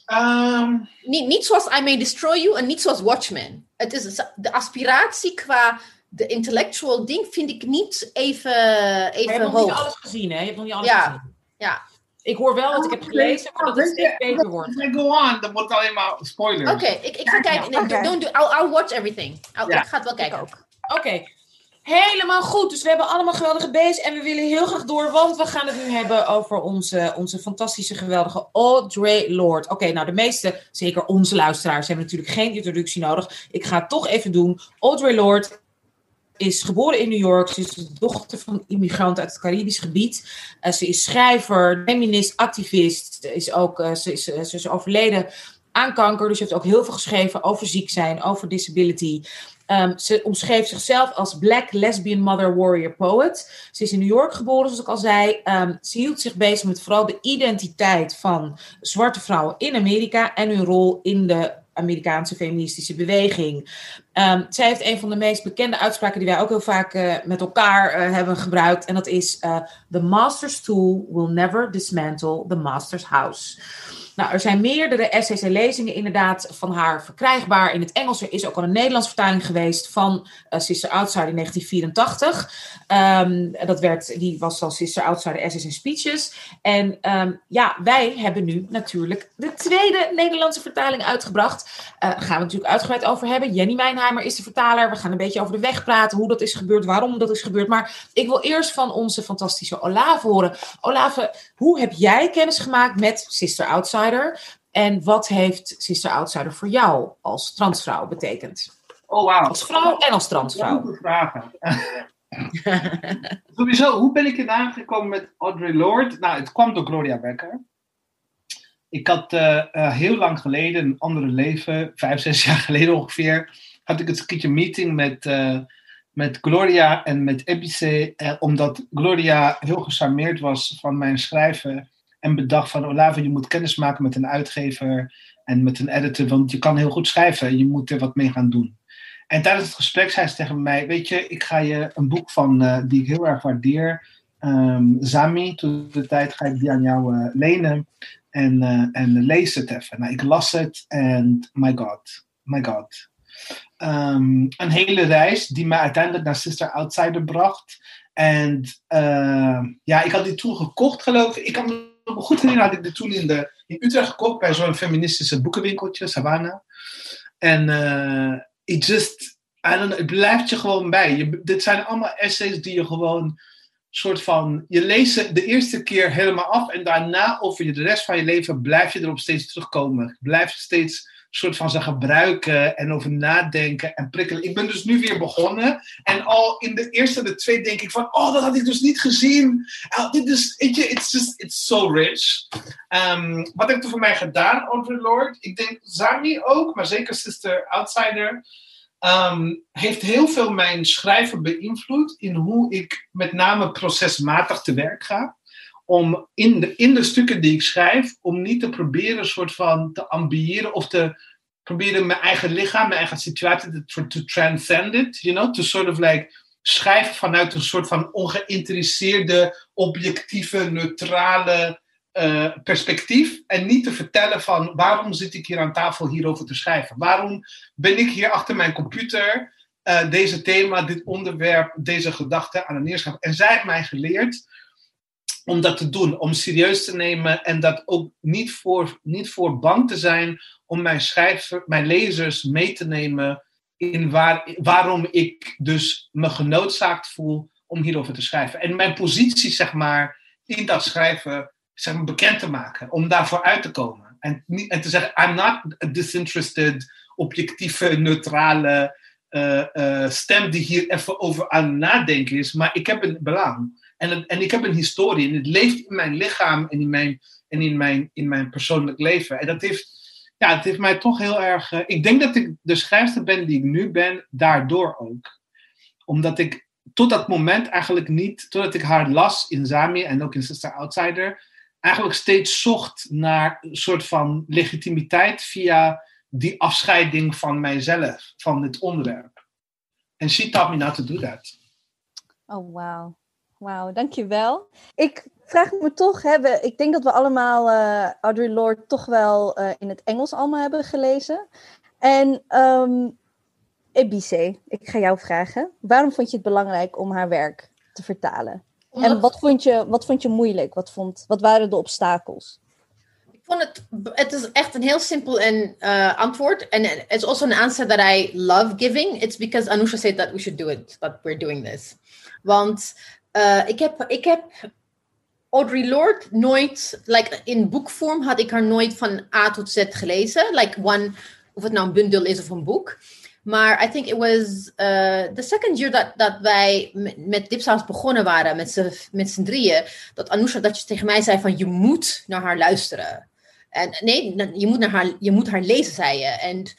Ehm, Niet, niet zoals I May Destroy You en niet zoals Watchmen. Het is de aspiratie qua de intellectual ding vind ik niet even, Maar je even hebt nog niet alles gezien, hè? Je hebt nog niet alles Ja. gezien. Ja. Ik hoor wel wat ik heb gelezen, maar dat het steeds beter wordt. Go on, dan wordt het alleen maar spoilers. Oké, ik, ik ga kijken. Nee. Don't do, I'll, I'll watch everything. I'll- Ja. Ik ga het wel kijken. ook. Oké. Helemaal goed. Dus we hebben allemaal geweldige B's en we willen heel graag door, want we gaan het nu hebben over onze, onze fantastische, geweldige Audrey Lorde. Oké, nou de meeste, zeker onze luisteraars, hebben natuurlijk geen introductie nodig. Ik ga het toch even doen. Audrey Lorde is geboren in New York. Ze is de dochter van immigrant uit het Caribisch gebied. Eh, ze is schrijver, feminist, activist. Ze is, ook, eh, ze, is, eh, ze is overleden aan kanker. Dus ze heeft ook heel veel geschreven over ziek zijn, over disability. Ehm, ze omschreef zichzelf als Black Lesbian Mother Warrior Poet. Ze is in New York geboren, zoals ik al zei. Ehm, ze hield zich bezig met vooral de identiteit van zwarte vrouwen in Amerika en hun rol in de Amerikaanse feministische beweging. Ehm, zij heeft een van de meest bekende uitspraken die wij ook heel vaak eh, met elkaar eh, hebben gebruikt. En dat is: eh, The master's tool will never dismantle the master's house. Nou, er zijn meerdere essays en lezingen inderdaad van haar verkrijgbaar. In het Engels er is ook al een Nederlands vertaling geweest van eh, Sister Outsider in 1984. Ehm, dat werd, die was al Sister Outsider Essays and Speeches. En ehm, ja, wij hebben nu natuurlijk de tweede Nederlandse vertaling uitgebracht. Daar gaan we natuurlijk uitgebreid over hebben. Jenny Mijnheimer is de vertaler. We gaan een beetje over de weg praten, hoe dat is gebeurd, waarom dat is gebeurd. Maar ik wil eerst van onze fantastische Olave horen. Olave, hoe heb jij kennis gemaakt met Sister Outsider? En wat heeft Sister Outsider voor jou als transvrouw betekend? Oh, wauw. Als vrouw en als transvrouw. Goede vragen. [laughs] Sowieso, hoe ben ik in aangekomen met Audre Lorde? Nou, het kwam door Gloria Becker. Ik had eh, eh, heel lang geleden, een andere leven, vijf, zes jaar geleden ongeveer, had ik een keertje meeting met, eh, met Gloria en met Ebice, eh, omdat Gloria heel gecharmeerd was van mijn schrijven en bedacht van, Olave, je moet kennis maken met een uitgever en met een editor, want je kan heel goed schrijven en je moet er wat mee gaan doen. En tijdens het gesprek zei ze tegen mij: Weet je, ik ga je een boek van eh, die ik heel erg waardeer, ehm, Zami, toen de tijd ga ik die aan jou eh, lenen. En, en lees het even. Nou, ik las het en my god, my god. Ehm, een hele reis die mij uiteindelijk naar Sister Outsider bracht. En eh, ja, ik had die toen gekocht, geloof ik. Ik kan me goed herinneren, had ik die toen in, de, in Utrecht gekocht bij zo'n feministische boekenwinkeltje, Savannah. En eh it just, I don't het blijft je gewoon bij. Dit zijn allemaal essays die je gewoon soort van, je leest ze de eerste keer helemaal af en daarna over je de rest van je leven blijf je erop steeds terugkomen. Blijf je steeds soort van ze gebruiken en over nadenken en prikkelen. Ik ben dus nu weer begonnen en al in de eerste de twee denk ik van, oh, dat had ik dus niet gezien. Oh, dit is, weet je, it's just, it's so rich. Ehm, wat heeft er voor mij gedaan, Audre Lorde? Ik denk Zami ook, maar zeker Sister Outsider. ehm, heeft heel veel mijn schrijven beïnvloed in hoe ik met name procesmatig te werk ga. Om in de, in de stukken die ik schrijf, om niet te proberen een soort van te ambiëren of te proberen mijn eigen lichaam, mijn eigen situatie te to transcend it, you know, to sort of like schrijven vanuit een soort van ongeïnteresseerde, objectieve, neutrale uh, perspectief. En niet te vertellen van waarom zit ik hier aan tafel hierover te schrijven? Waarom ben ik hier achter mijn computer uh, deze thema, dit onderwerp, deze gedachte aan het neerschrijven? En zij heeft mij geleerd om dat te doen, om serieus te nemen en dat ook niet voor, niet voor bang te zijn om mijn, schrijver, mijn lezers mee te nemen in waar, waarom ik dus me genoodzaakt voel om hierover te schrijven. En mijn positie, zeg maar, in dat schrijven zeg maar, bekend te maken, om daarvoor uit te komen. En, en te zeggen, I'm not a disinterested, objectieve, neutrale uh, uh, stem die hier even over aan nadenken is, maar ik heb een belang. En, en ik heb een historie en het leeft in mijn lichaam en in mijn, en in mijn, in mijn persoonlijk leven. En dat heeft, ja, het heeft mij toch heel erg. Uh, ik denk dat ik de schrijfster ben die ik nu ben, daardoor ook. Omdat ik tot dat moment eigenlijk niet, totdat ik haar las in Zami en ook in Sister Outsider, eigenlijk steeds zocht naar een soort van legitimiteit via die afscheiding van mijzelf, van dit onderwerp. En she taught me not to do that. Oh, wow. Wauw, dankjewel. Ik vraag me toch, hebben, ik denk dat we allemaal uh, Audre Lorde toch wel uh, in het Engels allemaal hebben gelezen. En um, Ebice, ik ga jou vragen. Waarom vond je het belangrijk om haar werk te vertalen? Omdat... En wat vond, je, wat vond je moeilijk? Wat, vond, wat waren de obstakels? Ik vond het, het is echt een heel simpel en, uh, antwoord. En it's also an answer that I love giving. It's because Anusha said that we should do it, that we're doing this. Want uh, ik, heb, ik heb Audre Lorde nooit, like in boekvorm had ik haar nooit van A tot Z gelezen. Like one, of het nou een bundel is of een boek. Maar I think it was uh, the second year dat, dat wij met, Dipsaus begonnen waren, met z'n, met drieën, dat Anousha dat je tegen mij zei van je moet naar haar luisteren. En nee, je moet, naar haar, je moet haar lezen, zei je. En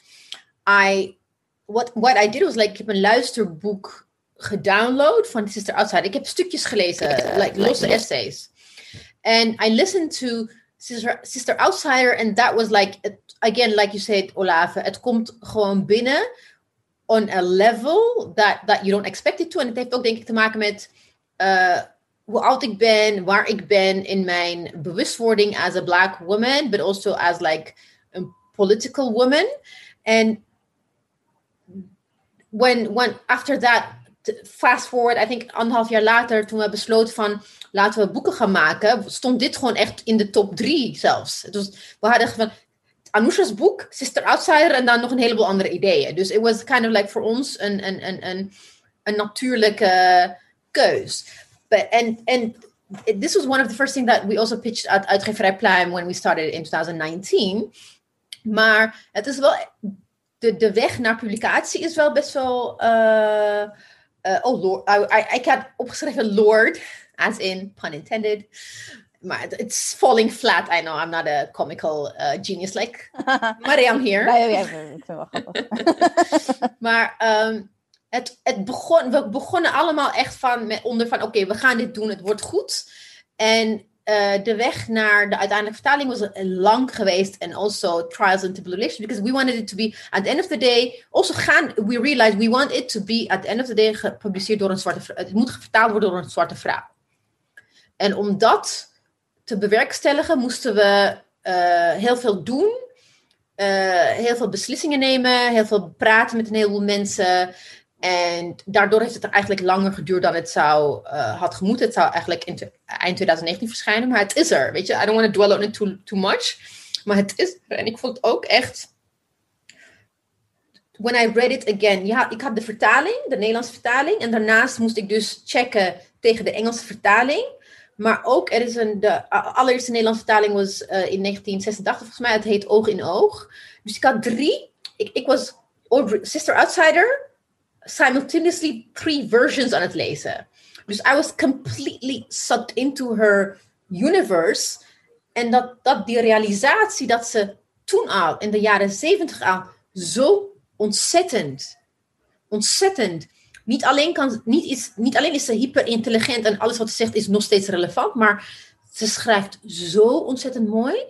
I, what, what I did was like, ik heb een luisterboek gedownload van Sister Outside. Ik heb stukjes gelezen, like losse essays. And I listened to Sister, Sister Outsider and that was like, again, like you said, Olave, het komt gewoon binnen on a level that, that you don't expect it to. En het heeft ook denk ik te maken met uh, hoe oud ik ben, waar ik ben in mijn bewustwording as a black woman, but also as like a political woman. And when, when after that, fast forward, I think anderhalf jaar later, toen we besloten van laten we boeken gaan maken, stond dit gewoon echt in de top drie zelfs. Dus we hadden van Anousha's boek, Sister Outsider en dan nog een heleboel andere ideeën. Dus it was kind of like voor ons een, een, een, een, een natuurlijke keus. But, and, this was one of the first things that we also pitched at Uitgeverij Pluim when we started in 2019. Maar het is wel, de, de weg naar publicatie is wel best wel... Uh, uh, oh, Lord, I, I, ik had opgeschreven Lord, as in pun intended. Maar it's falling flat. I know I'm not a comical uh, genius like [laughs] Mariam here. Nee, ja, ik vind wel grappig. [laughs] maar um, het, het begon, we begonnen allemaal echt van, met, onder van, oké, okay, we gaan dit doen, het wordt goed. En uh, de weg naar de uiteindelijke vertaling was lang geweest. En also trials and tribulations. Because we wanted it to be, at the end of the day, also gaan, we realized we want it to be, at the end of the day, gepubliceerd door een zwarte vrouw. Het moet vertaald worden door een zwarte vrouw. En om dat te bewerkstelligen moesten we uh, heel veel doen. Uh, heel veel beslissingen nemen, heel veel praten met een heleboel mensen. En daardoor heeft het eigenlijk langer geduurd dan het zou uh, had gemoeten. Het zou eigenlijk in eind 2019 verschijnen, maar het is er. Weet je, I don't want to dwell on it too, too much. Maar het is er. En ik vond het ook echt. When I read it again, ja, ik had de vertaling, de Nederlandse vertaling. En daarnaast moest ik dus checken tegen de Engelse vertaling. Maar ook, er is een, de allereerste Nederlandse vertaling was uh, in 1986, volgens mij. Het heet Oog in Oog. Dus ik had drie. Ik, ik was Sister Outsider, simultaneously three versions aan het lezen. Dus I was completely sucked into her universe. En dat, dat die realisatie dat ze toen al, in de jaren zeventig al, zo ontzettend, ontzettend. Niet alleen, kan, niet, is, niet alleen is ze hyper intelligent en alles wat ze zegt is nog steeds relevant, maar ze schrijft zo ontzettend mooi.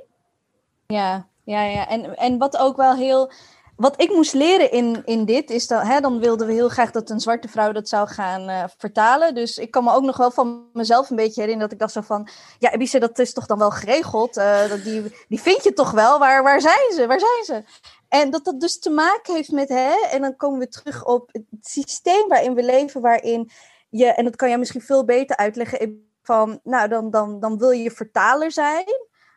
Ja, ja, ja. En, en wat ook wel heel wat ik moest leren in, in dit is dat, hè, dan wilden we heel graag dat een zwarte vrouw dat zou gaan uh, vertalen. Dus ik kan me ook nog wel van mezelf een beetje herinneren dat ik dacht zo van, ja, Ebise, dat is toch dan wel geregeld? Uh, dat die, die vind je toch wel? Waar, waar zijn ze? Waar zijn ze? En dat dat dus te maken heeft met, hè, en dan komen we terug op het systeem waarin we leven, waarin je, en dat kan jij misschien veel beter uitleggen, van, nou, dan, dan, dan wil je vertaler zijn.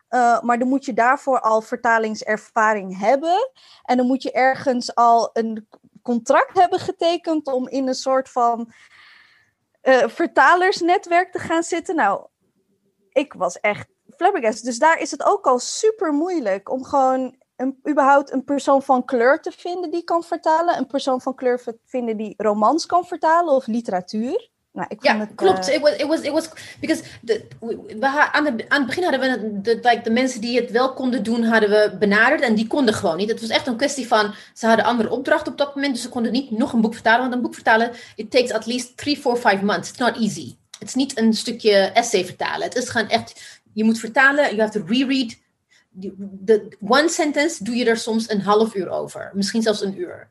Uh, maar dan moet je daarvoor al vertalingservaring hebben. En dan moet je ergens al een contract hebben getekend om in een soort van uh, vertalersnetwerk te gaan zitten. Nou, ik was echt flabbergasted. Dus daar is het ook al super moeilijk om gewoon een, überhaupt een persoon van kleur te vinden die kan vertalen. Een persoon van kleur vinden die romans kan vertalen of literatuur. Nou, ik ja, het, klopt. Uh... It was, it was, it was, because the, we, aan, de, aan het begin hadden we de, like, de mensen die het wel konden doen, hadden we benaderd en die konden gewoon niet. Het was echt een kwestie van, ze hadden andere opdrachten op dat moment, dus ze konden niet nog een boek vertalen. Want een boek vertalen, it takes at least three, four, five months. It's not easy. Het is niet een stukje essay vertalen. Het is gewoon echt, je moet vertalen, you have to reread. De one sentence doe je er soms een half uur over, misschien zelfs een uur.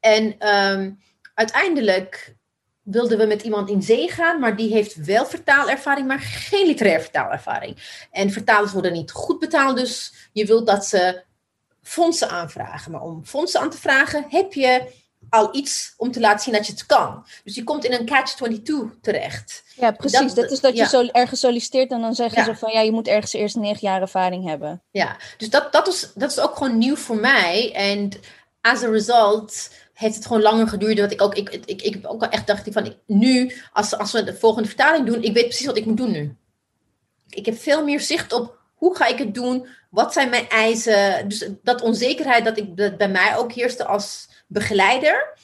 En um, uiteindelijk wilden we met iemand in zee gaan, maar die heeft wel vertaalervaring, maar geen literaire vertaalervaring. En vertalers worden niet goed betaald, dus je wilt dat ze fondsen aanvragen. Maar om fondsen aan te vragen, heb je al iets om te laten zien dat je het kan. Dus je komt in een catch-22 terecht. Ja, precies. Dat, is dat je zo ergens solliciteert en dan zeggen ze van ja, je moet ergens eerst negen jaar ervaring hebben. Ja, dus dat, dat, is, dat is ook gewoon nieuw voor mij. En as a result heeft het gewoon langer geduurd. Dat ik ook, ik, ik, ik ook echt dacht van ik, nu, als, als we de volgende vertaling doen, ik weet precies wat ik moet doen nu. Ik heb veel meer zicht op hoe ga ik het doen, wat zijn mijn eisen. Dus dat onzekerheid dat, ik, dat bij mij ook heerste als begeleider,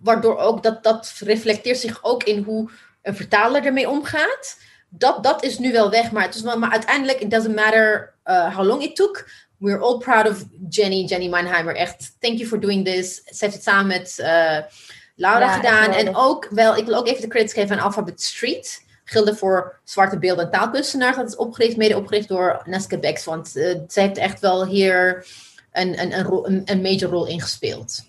waardoor ook dat, dat reflecteert zich ook in hoe een vertaler ermee omgaat. Dat, dat is nu wel weg, maar, het is, maar uiteindelijk, it doesn't matter uh, how long it took we're all proud of Jenny, Jenny Mannheimer. Echt, thank you for doing this. Ze heeft het samen met uh, Laura gedaan. En ook wel, ik wil ook even de credits geven aan Alphabet Street. Gilde voor zwarte beelden en taalkunstenaars. Dat is opgericht, mede opgericht door Neska Bex. Want uh, ze heeft echt wel hier een, een, een, rol, een, een major rol in gespeeld.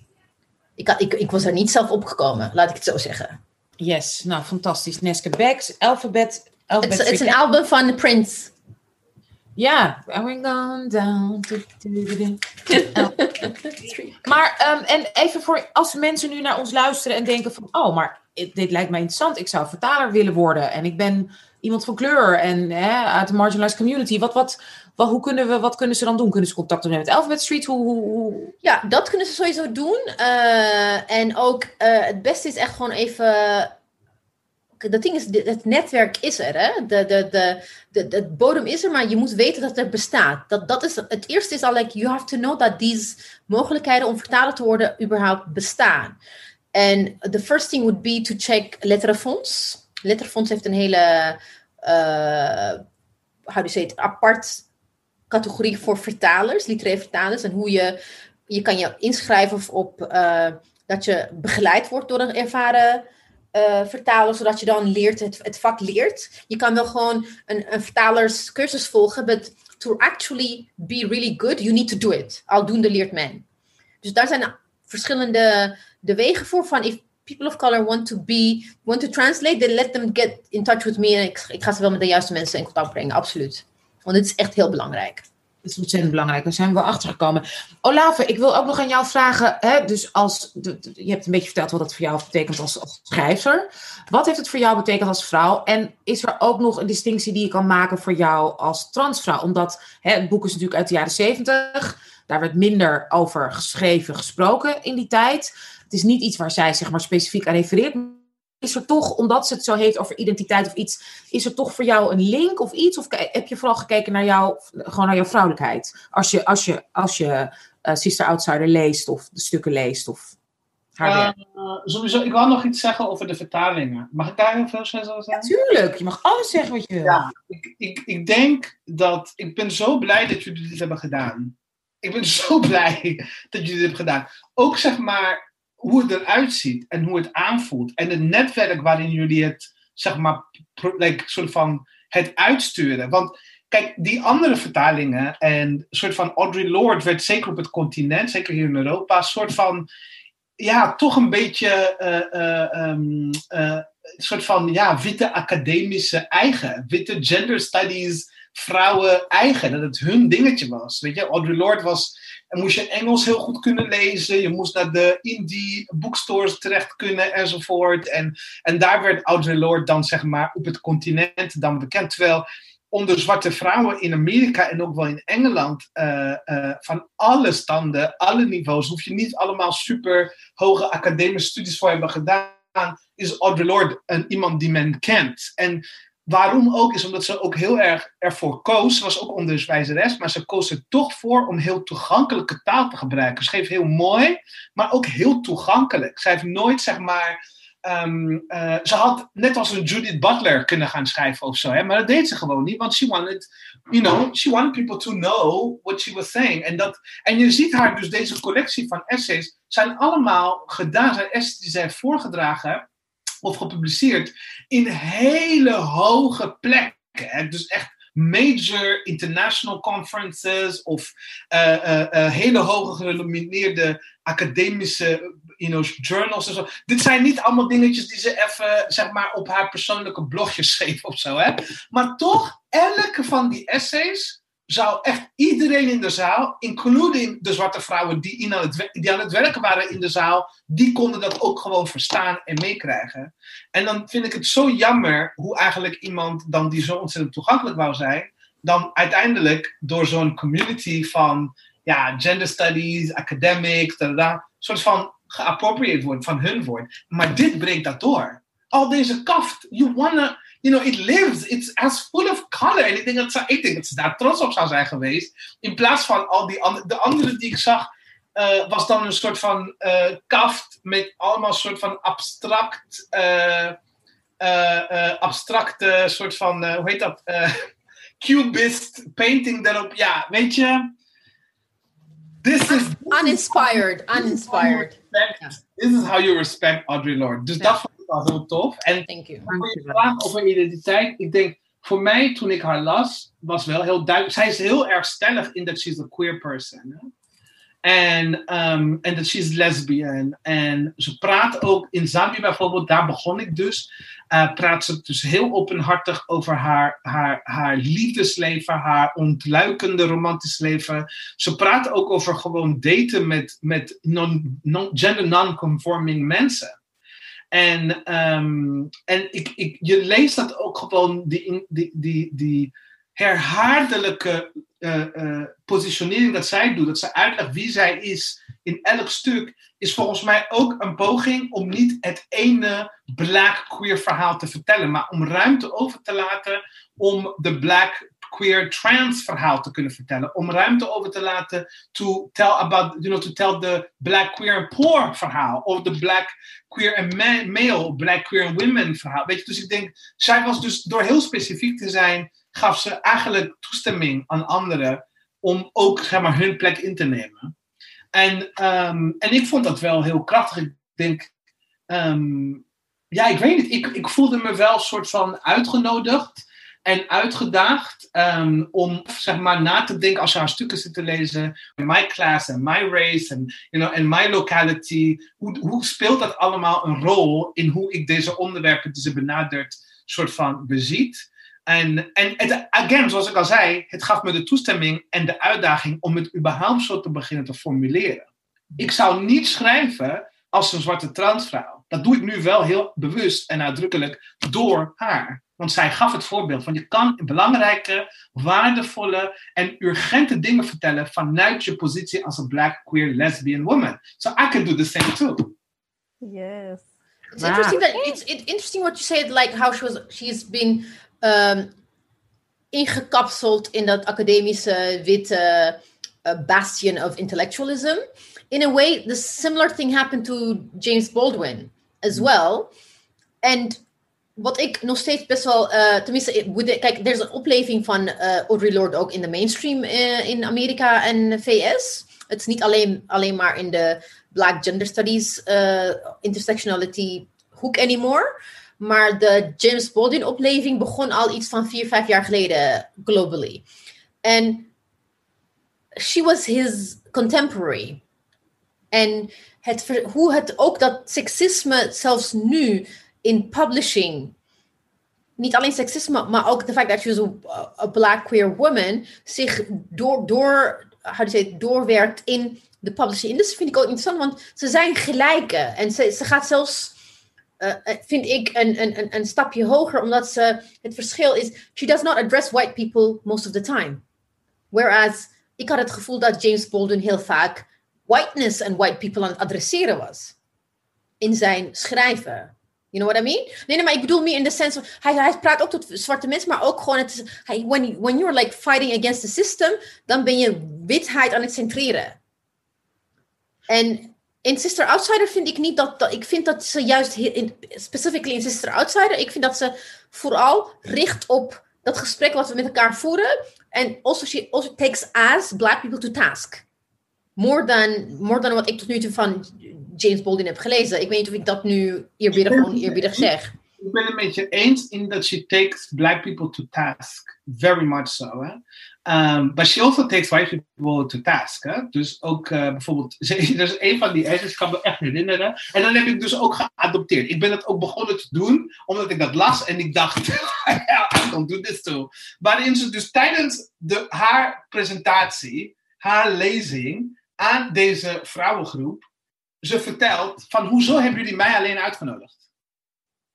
Ik, ik, ik was er niet zelf opgekomen, laat ik het zo zeggen. Yes, nou fantastisch. Neska Bex, Alphabet. Alphabet het is een album van Prince. Ja, going on down. [laughs] maar, um, en even voor als mensen nu naar ons luisteren en denken van, oh, maar dit lijkt mij interessant. Ik zou vertaler willen worden en ik ben iemand van kleur en hè, uit de marginalized community. Wat, wat, wat, hoe kunnen we, wat kunnen ze dan doen? Kunnen ze contact opnemen met Alphabet Street? Hoe, hoe, hoe, Ja, dat kunnen ze sowieso doen. Uh, en ook uh, het beste is echt gewoon even dat ding is, het netwerk is er. Hè? De, de, de, de, de bodem is er, maar je moet weten dat het bestaat. Dat, dat is, het eerste is al, like, you have to know that these mogelijkheden om vertalen te worden überhaupt bestaan. En the first thing would be to check Letterenfonds. Letterenfonds heeft een hele, uh, how do you say it, apart categorie voor vertalers, literaire vertalers. En hoe je, je kan je inschrijven op uh, dat je begeleid wordt door een ervaren uh, vertalen, zodat je dan leert, het, het vak leert. Je kan wel gewoon een, een vertalerscursus volgen, but to actually be really good, you need to do it. Aldoende leert men. Dus daar zijn verschillende de wegen voor van if people of color want to be, want to translate, then let them get in touch with me. En ik ga ze wel met de juiste mensen in contact brengen, absoluut. Want het is echt heel belangrijk. Dat is ontzettend belangrijk. Daar zijn we wel achter gekomen. Olave, ik wil ook nog aan jou vragen. Hè, dus als, je hebt een beetje verteld wat dat voor jou betekent als, als schrijver. Wat heeft het voor jou betekend als vrouw? En is er ook nog een distinctie die je kan maken voor jou als transvrouw? Omdat hè, het boek is natuurlijk uit de jaren zeventig. Daar werd minder over geschreven, gesproken in die tijd. Het is niet iets waar zij zeg maar, specifiek aan refereert is er toch, omdat ze het zo heeft over identiteit of iets, is er toch voor jou een link of iets? Of heb je vooral gekeken naar jou, gewoon naar jouw vrouwelijkheid? Als je, als je, als je uh, Sister Outsider leest of de stukken leest of haar uh, Sowieso, ik wil nog iets zeggen over de vertalingen. Mag ik daar heel veel zeggen? Natuurlijk, je mag alles zeggen wat je wil. Ja, ik, ik, ik denk dat, ik ben zo blij dat jullie dit hebben gedaan. Ik ben [laughs] zo blij dat jullie dit hebben gedaan. Ook zeg maar, hoe het eruit ziet en hoe het aanvoelt. En het netwerk waarin jullie het, zeg maar, like, soort van het uitsturen. Want kijk, die andere vertalingen en soort van Audre Lorde werd zeker op het continent, zeker hier in Europa, soort van, ja, toch een beetje uh, soort van, ja, witte academische eigen, witte gender studies vrouwen eigen, dat het hun dingetje was. Weet je, Audre Lorde was, en moest je Engels heel goed kunnen lezen, je moest naar de indie bookstores terecht kunnen enzovoort. En, en daar werd Audre Lorde dan zeg maar op het continent dan bekend. Terwijl onder zwarte vrouwen in Amerika en ook wel in Engeland, uh, uh, van alle standen, alle niveaus, hoef je niet allemaal super hoge academische studies voor hebben gedaan, is Audre Lorde een, iemand die men kent. En waarom ook, is omdat ze ook heel erg ervoor koos, ze was ook onderwijzeres, maar ze koos er toch voor om heel toegankelijke taal te gebruiken. Ze schreef heel mooi, maar ook heel toegankelijk. Zij heeft nooit, zeg maar, Um, uh, ze had net als een Judith Butler kunnen gaan schrijven of zo, hè? maar dat deed ze gewoon niet, want she wanted, you know, she wanted people to know what she was saying. En, dat, en je ziet haar dus deze collectie van essays zijn allemaal gedaan, zijn essays die zij voorgedragen of gepubliceerd in hele hoge plekken. Dus echt major international conferences of uh, uh, uh, hele hoge genomineerde academische you know, journals en zo. Dit zijn niet allemaal dingetjes die ze even zeg maar, op haar persoonlijke blogje [laughs] schreef of zo. Hè? Maar toch, elke van die essays zou echt iedereen in de zaal, including de zwarte vrouwen die, in aan, het, die aan het werken waren in de zaal, die konden dat ook gewoon verstaan en meekrijgen. En dan vind ik het zo jammer hoe eigenlijk iemand dan die zo ontzettend toegankelijk wou zijn, dan uiteindelijk door zo'n community van ja, gender studies, academics, da, soort van geappropriëerd wordt, van hun wordt. Maar dit breekt dat door. Al deze kaft, you wanna, you know, it lives, it's as full of color. En ik denk dat ze, ik denk dat ze daar trots op zou zijn geweest. In plaats van al die andere, de andere die ik zag, uh, was dan een soort van uh, kaft met allemaal soort van abstract, uh, abstracte soort van, hoe heet dat? [laughs] cubist painting daarop. Ja, weet je This is uninspired, uninspired. This is how you respect Audre Lorde. Dus dat wel heel tof. En Thank you. voor je vraag over identiteit, ik denk voor mij toen ik haar las, was wel heel duidelijk. Zij is heel erg stellig in dat she's a queer person. Hè? En um, en dat she's lesbian. En ze praat ook in Zambia bijvoorbeeld, daar begon ik dus. Uh, praat ze dus heel openhartig over haar, haar, haar liefdesleven, haar ontluikende romantisch leven. Ze praat ook over gewoon daten met, met non, non, gender non-conforming mensen. En, um, en ik, je leest dat ook gewoon, die, die, die, die herhaaldelijke uh, uh, positionering dat zij doet, dat ze uitlegt wie zij is in elk stuk, is volgens mij ook een poging om niet het ene black queer verhaal te vertellen, maar om ruimte over te laten om de black queer trans verhaal te kunnen vertellen. Om ruimte over te laten to tell about, you know, to tell the black queer and poor verhaal. Of de black queer and male, black queer and women verhaal. Weet je, dus ik denk, zij was dus door heel specifiek te zijn, gaf ze eigenlijk toestemming aan anderen om ook, zeg maar, hun plek in te nemen. En, um, en ik vond dat wel heel krachtig. Ik denk, um, ja, ik weet niet. Ik, ik voelde me wel soort van uitgenodigd en uitgedaagd um, om zeg maar na te denken als je haar stukken zit te lezen. My class en my race en you know, my locality. Hoe, hoe speelt dat allemaal een rol in hoe ik deze onderwerpen die ze benadert soort van beziet? En, en het, again, zoals ik al zei, het gaf me de toestemming en de uitdaging om het überhaupt zo te beginnen te formuleren. Ik zou niet schrijven als een zwarte transvrouw. Dat doe ik nu wel heel bewust en uitdrukkelijk door haar. Want zij gaf het voorbeeld van je kan belangrijke, waardevolle en urgente dingen vertellen vanuit je positie als een black, queer, lesbian woman. So I can do the same too. Yes. It's wow. interesting that it's, it's interesting what you said, like how she was, she's been um, ingekapseld in dat academische witte uh, bastion of intellectualism. In a way, the similar thing happened to James Baldwin as mm. well. En wat ik nog steeds best wel, uh, tenminste, kijk, er is een opleving van uh, Audre Lorde ook in de mainstream uh, in Amerika en VS. Het is niet alleen, alleen maar in de Black Gender Studies intersectionality hoek anymore. Maar de James Baldwin-opleving begon al iets van vier, vijf jaar geleden globally. En she was his contemporary. En het, hoe het ook dat seksisme zelfs nu in publishing, niet alleen seksisme, maar ook de feit dat je een black queer woman zich door, door, how do doorwerkt in de publishing industry, vind ik ook interessant, want ze zijn gelijke. En ze, ze gaat zelfs, uh, vind ik, een, een, een stapje hoger, omdat ze, het verschil is, she does not address white people most of the time. Whereas, ik had het gevoel dat James Baldwin heel vaak whiteness en white people aan het adresseren was. In zijn schrijven. You know what I mean? Nee, nee, maar ik bedoel meer in de sens van, hij, hij praat ook tot zwarte mensen, maar ook gewoon, het when, when you're like fighting against the system, dan ben je witheid aan het centreren. En in Sister Outsider vind ik niet dat, dat ik vind dat ze juist, in, specifically in Sister Outsider, ik vind dat ze vooral richt op dat gesprek wat we met elkaar voeren. En also she also takes as black people to task. More than, more than wat ik tot nu toe van James Baldwin heb gelezen. Ik weet niet of ik dat nu eerbiedig of oneerbiedig zeg. Ik ben het met je eens in dat she takes black people to task. Very much so. Um, but she also takes white people to task. Hè? Dus ook uh, bijvoorbeeld, [laughs] dus een van die essays, ik kan me echt herinneren. En dan heb ik dus ook geadopteerd. Ik ben het ook begonnen te doen, omdat ik dat las en ik dacht, [laughs] I don't do this too. Waarin ze dus tijdens de, haar presentatie, haar lezing aan deze vrouwengroep, ze vertelt van hoezo hebben jullie mij alleen uitgenodigd?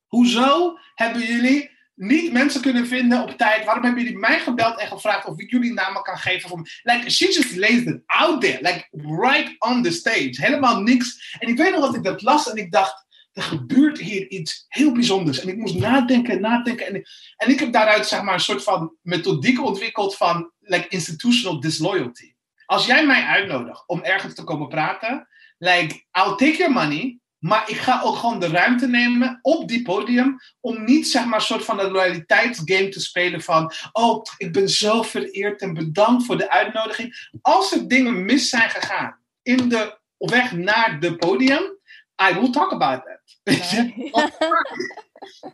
Hoezo hebben jullie niet mensen kunnen vinden op tijd? Waarom hebben jullie mij gebeld en gevraagd of ik jullie namen kan geven? Voor like, she just lays it out there, like right on the stage. Helemaal niks. En ik weet nog dat ik dat las en ik dacht, er gebeurt hier iets heel bijzonders. En ik moest nadenken en nadenken. En, en ik heb daaruit zeg maar een soort van methodiek ontwikkeld van like, institutional disloyalty. Als jij mij uitnodigt om ergens te komen praten, like, I'll take your money, maar ik ga ook gewoon de ruimte nemen op die podium om niet zeg maar een soort van een loyaliteitsgame te spelen van oh, ik ben zo vereerd en bedankt voor de uitnodiging. Als er dingen mis zijn gegaan in de weg naar de podium, I will talk about that.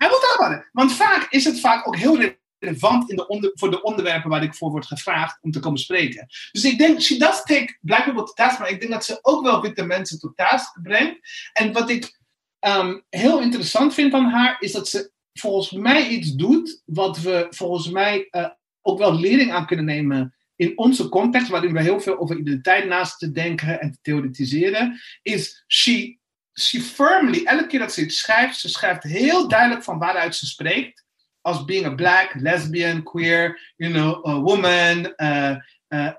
I will talk about it. Want vaak is het vaak ook heel relevant in de voor de onderwerpen waar ik voor word gevraagd om te komen spreken. Dus ik denk, she does take black people to task, maar ik denk dat ze ook wel witte mensen tot task brengt. En wat ik um, heel interessant vind aan haar, is dat ze volgens mij iets doet wat we volgens mij uh, ook wel lering aan kunnen nemen in onze context, waarin we heel veel over identiteit naast te denken en te theoretiseren, is she, she firmly, elke keer dat ze iets schrijft, ze schrijft heel duidelijk van waaruit ze spreekt als being a black, lesbian, queer, you know, a woman, uh,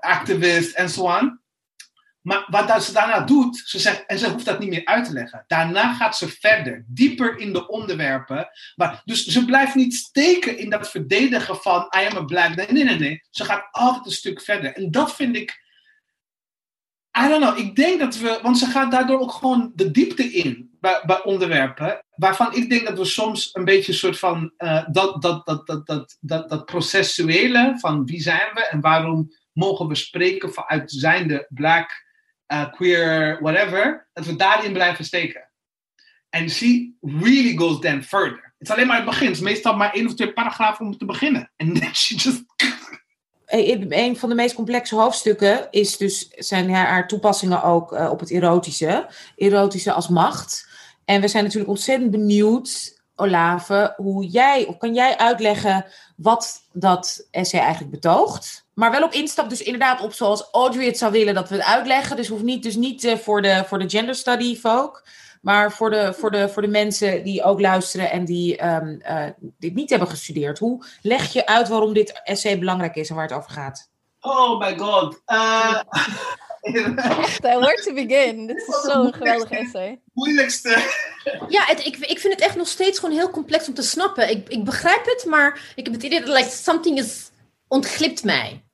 activist en zo on. Maar wat ze daarna doet, ze zegt, en ze hoeft dat niet meer uit te leggen. Daarna gaat ze verder, dieper in de onderwerpen. Maar, dus ze blijft niet steken in dat verdedigen van I am a black. Nee, nee, nee. Ze gaat altijd een stuk verder. En dat vind ik. I don't know. Ik denk dat we. Want ze gaat daardoor ook gewoon de diepte in bij onderwerpen waarvan ik denk dat we soms een beetje een soort van uh, dat, dat, dat, dat, dat, dat, dat processuele van wie zijn we en waarom mogen we spreken vanuit zijnde black, uh, queer, whatever, dat we daarin blijven steken. En she really goes then further. Het is alleen maar het begin. Het is meestal maar één of twee paragrafen om te beginnen. En [laughs] she just een van de meest complexe hoofdstukken is dus, zijn haar toepassingen ook uh, op het erotische. Erotische als macht. En we zijn natuurlijk ontzettend benieuwd, Olave, hoe jij, of kan jij uitleggen wat dat essay eigenlijk betoogt? Maar wel op instap, dus inderdaad op zoals Audrey het zou willen dat we het uitleggen. Dus hoeft niet, dus niet uh, voor, de, voor de gender study folk. Maar voor de, voor, de, voor de mensen die ook luisteren en die um, uh, dit niet hebben gestudeerd. Hoe leg je uit waarom dit essay belangrijk is en waar het over gaat? Oh my god. Uh... [laughs] Where to begin? Dit is zo'n geweldig essay. Moeilijkste. Ja, het, ik, ik vind het echt nog steeds gewoon heel complex om te snappen. Ik, ik begrijp het, maar ik heb het idee dat like, something is ontglipt mij.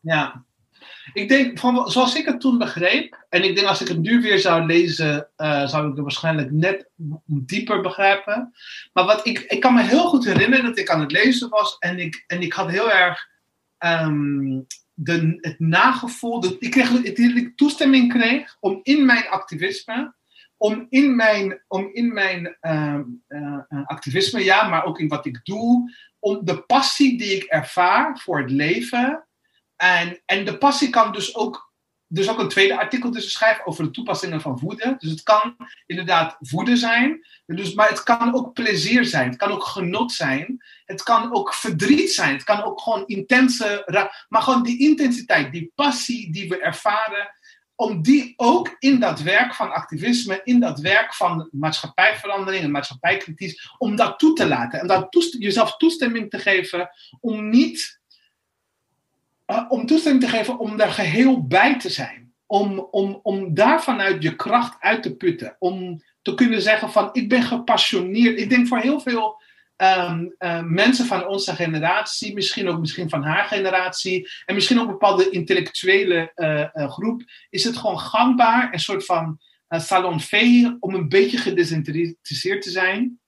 Ja. Ik denk, van, zoals ik het toen begreep, en ik denk als ik het nu weer zou lezen, uh, zou ik het waarschijnlijk net dieper begrijpen. Maar wat ik, ik kan me heel goed herinneren dat ik aan het lezen was en ik, en ik had heel erg um, het nagevoel, dat ik, kreeg, dat toestemming kreeg om in mijn activisme om in mijn, om in mijn ehm, eh, eh, activisme, ja, maar ook in wat ik doe, om de passie die ik ervaar voor het leven. En, en de passie kan dus ook dus ook een tweede artikel tussen schrijven over de toepassingen van voeden. Dus het kan inderdaad voeden zijn, dus, maar het kan ook plezier zijn. Het kan ook genot zijn. Het kan ook verdriet zijn. Het kan ook gewoon intense. Maar gewoon die intensiteit, die passie die we ervaren, om die ook in dat werk van activisme, in dat werk van maatschappijverandering en maatschappijkritisch, om dat toe te laten. En dat jezelf toestemming te geven om niet uh, om toestemming te geven om daar geheel bij te zijn. Om, om, om daar vanuit je kracht uit te putten. Om te kunnen zeggen van ik ben gepassioneerd. Ik denk voor heel veel ehm, eh, mensen van onze generatie, misschien ook misschien van haar generatie, en misschien ook een bepaalde intellectuele uh, groep, is het gewoon gangbaar, een soort van salonfee, om een beetje gedesinteresseerd te zijn.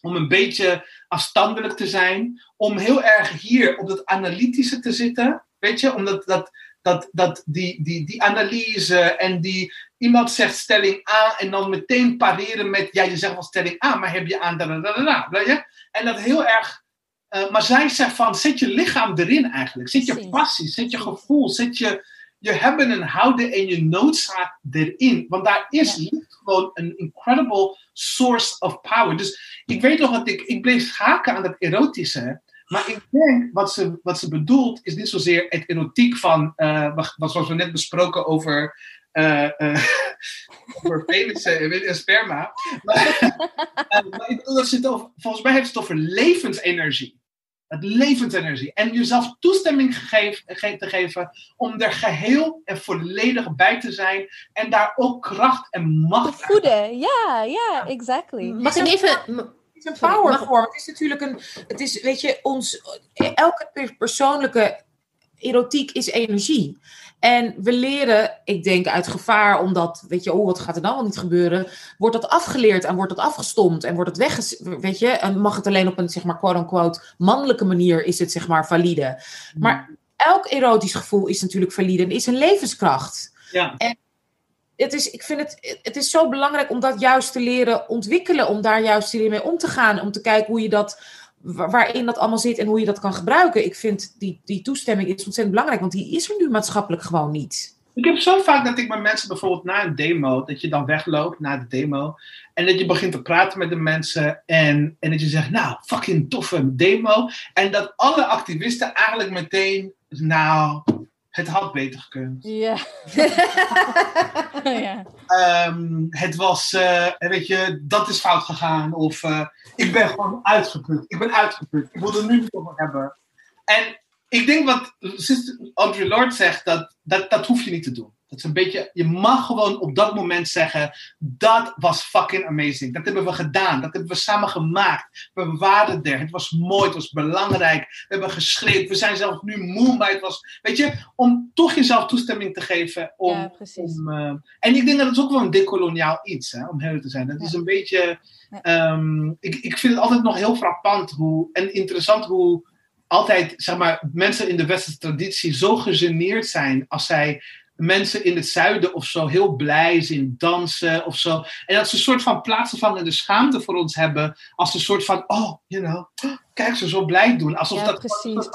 Om een beetje afstandelijk te zijn. Om heel erg hier op dat analytische te zitten. Weet je, omdat dat, dat, dat die, die, die analyse en die iemand zegt stelling A en dan meteen pareren met ja, je zegt wel stelling A, maar heb je aan da, da, da, weet je? En dat heel erg. Uh, maar zij zegt van zet je lichaam erin eigenlijk. Zet je passie, zet je gevoel, zet je, je hebben en houden en je noodzaak erin. Want daar is ja. gewoon een incredible source of power. Dus ik weet nog dat ik, ik bleef haken aan dat erotische. Maar ik denk wat ze, wat ze bedoelt is niet zozeer het erotiek van, uh, wat zoals we net besproken over, uh, uh, [laughs] over penissen en sperma. Maar, [laughs] maar ik bedoel dat ze het over, volgens mij heeft het over levensenergie. Het levensenergie. En jezelf toestemming gegeven, te geven om er geheel en volledig bij te zijn. En daar ook kracht en macht te voeden. Ja, ja, exactly. Mag ik even een powervorm. Het is natuurlijk een. Het is, weet je, ons. Elke persoonlijke erotiek is energie. En we leren, ik denk uit gevaar, omdat, weet je, oh, wat gaat er dan wel niet gebeuren? Wordt dat afgeleerd en wordt dat afgestomd en wordt het weg, weet je? En mag het alleen op een, zeg maar, quote-unquote, mannelijke manier is het, zeg maar, valide. Maar elk erotisch gevoel is natuurlijk valide en is een levenskracht. Ja. En het is, ik vind het, het is zo belangrijk om dat juist te leren ontwikkelen. Om daar juist mee om te gaan. Om te kijken hoe je dat, waarin dat allemaal zit en hoe je dat kan gebruiken. Ik vind die, die toestemming is ontzettend belangrijk. Want die is er nu maatschappelijk gewoon niet. Ik heb zo vaak dat ik met mensen bijvoorbeeld na een demo, dat je dan wegloopt na de demo. En dat je begint te praten met de mensen. En, en dat je zegt, nou, fucking toffe demo. En dat alle activisten eigenlijk meteen, nou, het had beter gekund. Ja. [laughs] ja. Um, het was, uh, weet je, dat is fout gegaan. Of uh, ik ben gewoon uitgeput. Ik ben uitgeput. Ik wil er nu over hebben. En ik denk wat Audre Lorde zegt, dat, dat, dat hoef je niet te doen. Dat is een beetje, je mag gewoon op dat moment zeggen, dat was fucking amazing. Dat hebben we gedaan. Dat hebben we samen gemaakt. We waren er. Het was mooi. Het was belangrijk. We hebben geschreven. We zijn zelfs nu moe, maar het was, weet je, om toch jezelf toestemming te geven. Om, ja. Om, uh, en ik denk dat het ook wel een decoloniaal iets, hè, om heel te zijn. Het ja. is een beetje, um, ik, ik vind het altijd nog heel frappant hoe, en interessant hoe altijd, zeg maar, mensen in de westerse traditie zo gegeneerd zijn als zij mensen in het zuiden of zo heel blij zien dansen of zo. En dat ze een soort van plaatsvervangende schaamte voor ons hebben. Als een soort van, oh, you know, kijk ze zo blij doen. Alsof ja, dat precies.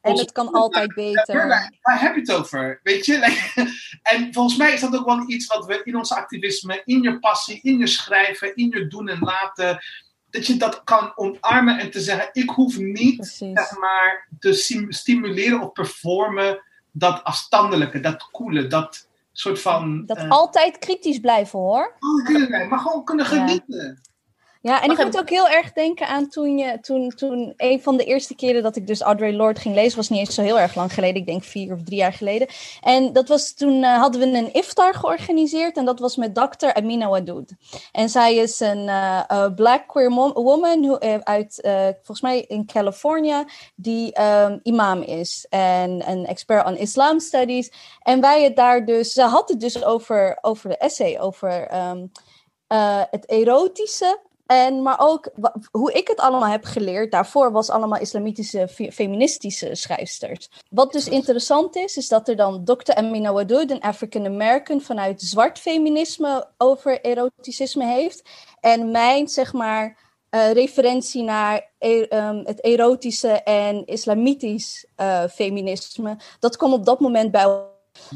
En het kan altijd [laughs] beter. Waar heb je het over? Weet je? [laughs] En volgens mij is dat ook wel iets wat we in ons activisme, in je passie, in je schrijven, in je doen en laten, dat je dat kan omarmen en te zeggen: ik hoef niet zeg maar, te stimuleren of performen dat afstandelijke, dat koele, dat soort van. Dat uh, altijd kritisch blijven hoor. Altijd blijven, maar gewoon kunnen genieten. Ja, en ik moet ook heel erg denken aan toen, je, toen, toen een van de eerste keren dat ik dus Audre Lorde ging lezen, was niet eens zo heel erg lang geleden, ik denk vier of drie jaar geleden. En dat was toen uh, hadden we een iftar georganiseerd en dat was met dokter Amina Wadoud. En zij is een uh, black queer woman who, uit, volgens mij in California, die um, imam is en een expert on Islam studies. En wij het daar dus, ze had het dus over, over de essay, over um, het erotische En, maar ook hoe ik het allemaal heb geleerd, daarvoor was allemaal islamitische fe- feministische schrijfsters. Wat dus interessant is, is dat er dan Dr. Amina Wadud, een African American, vanuit zwart feminisme over eroticisme heeft. En mijn, zeg maar, eh, referentie naar e- ehm, het erotische en islamitisch eh, feminisme, dat kwam op dat moment bij elkaar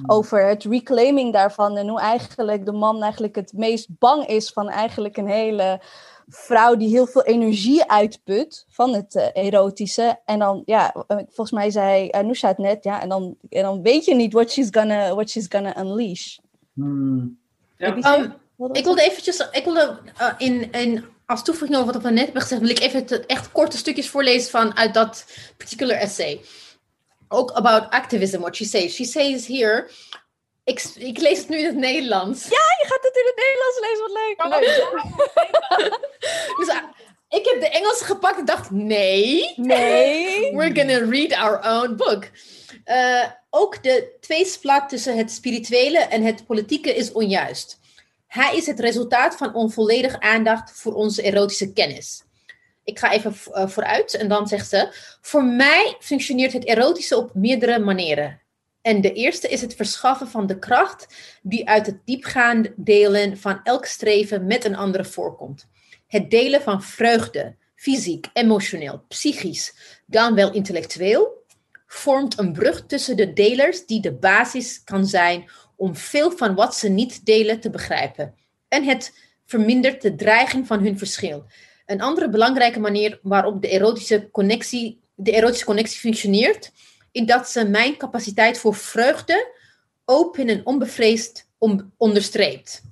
over het reclaiming daarvan en hoe eigenlijk de man eigenlijk het meest bang is van eigenlijk een hele vrouw die heel veel energie uitput van het eh, erotische. En dan, ja, eh, volgens mij zei Anousha het net, ja, en dan, en dan weet je niet what she's gonna, what she's gonna unleash. Hmm. Ja. Heb? Um, Wat- Ik wilde eventjes, ik wilde eh, in, in, als toevoeging over wat we net hebben gezegd, wil ik even het echt korte stukjes voorlezen van uit dat particular essay. Ook about activism, what she says. She says here, ik, ik lees het nu in het Nederlands. Ja, je gaat het in het Nederlands lezen, wat leuk. leuk. [laughs] Dus ah, ik heb de Engelse gepakt en dacht, nee. Nee. [laughs] We're gonna read our own book. Eh, ook de tweesplak tussen het spirituele en het politieke is onjuist. Hij is het resultaat van onvolledige aandacht voor onze erotische kennis. Ik ga even eh, vooruit en dan zegt ze: Voor mij functioneert het erotische op meerdere manieren. En de eerste is het verschaffen van de kracht die uit het diepgaand delen van elk streven met een andere voorkomt. Het delen van vreugde, fysiek, emotioneel, psychisch, dan wel intellectueel, vormt een brug tussen de delers die de basis kan zijn om veel van wat ze niet delen te begrijpen. En het vermindert de dreiging van hun verschil. Een andere belangrijke manier waarop de erotische connectie, de erotische connectie functioneert, is dat ze mijn capaciteit voor vreugde open en onbevreesd om, onderstreept.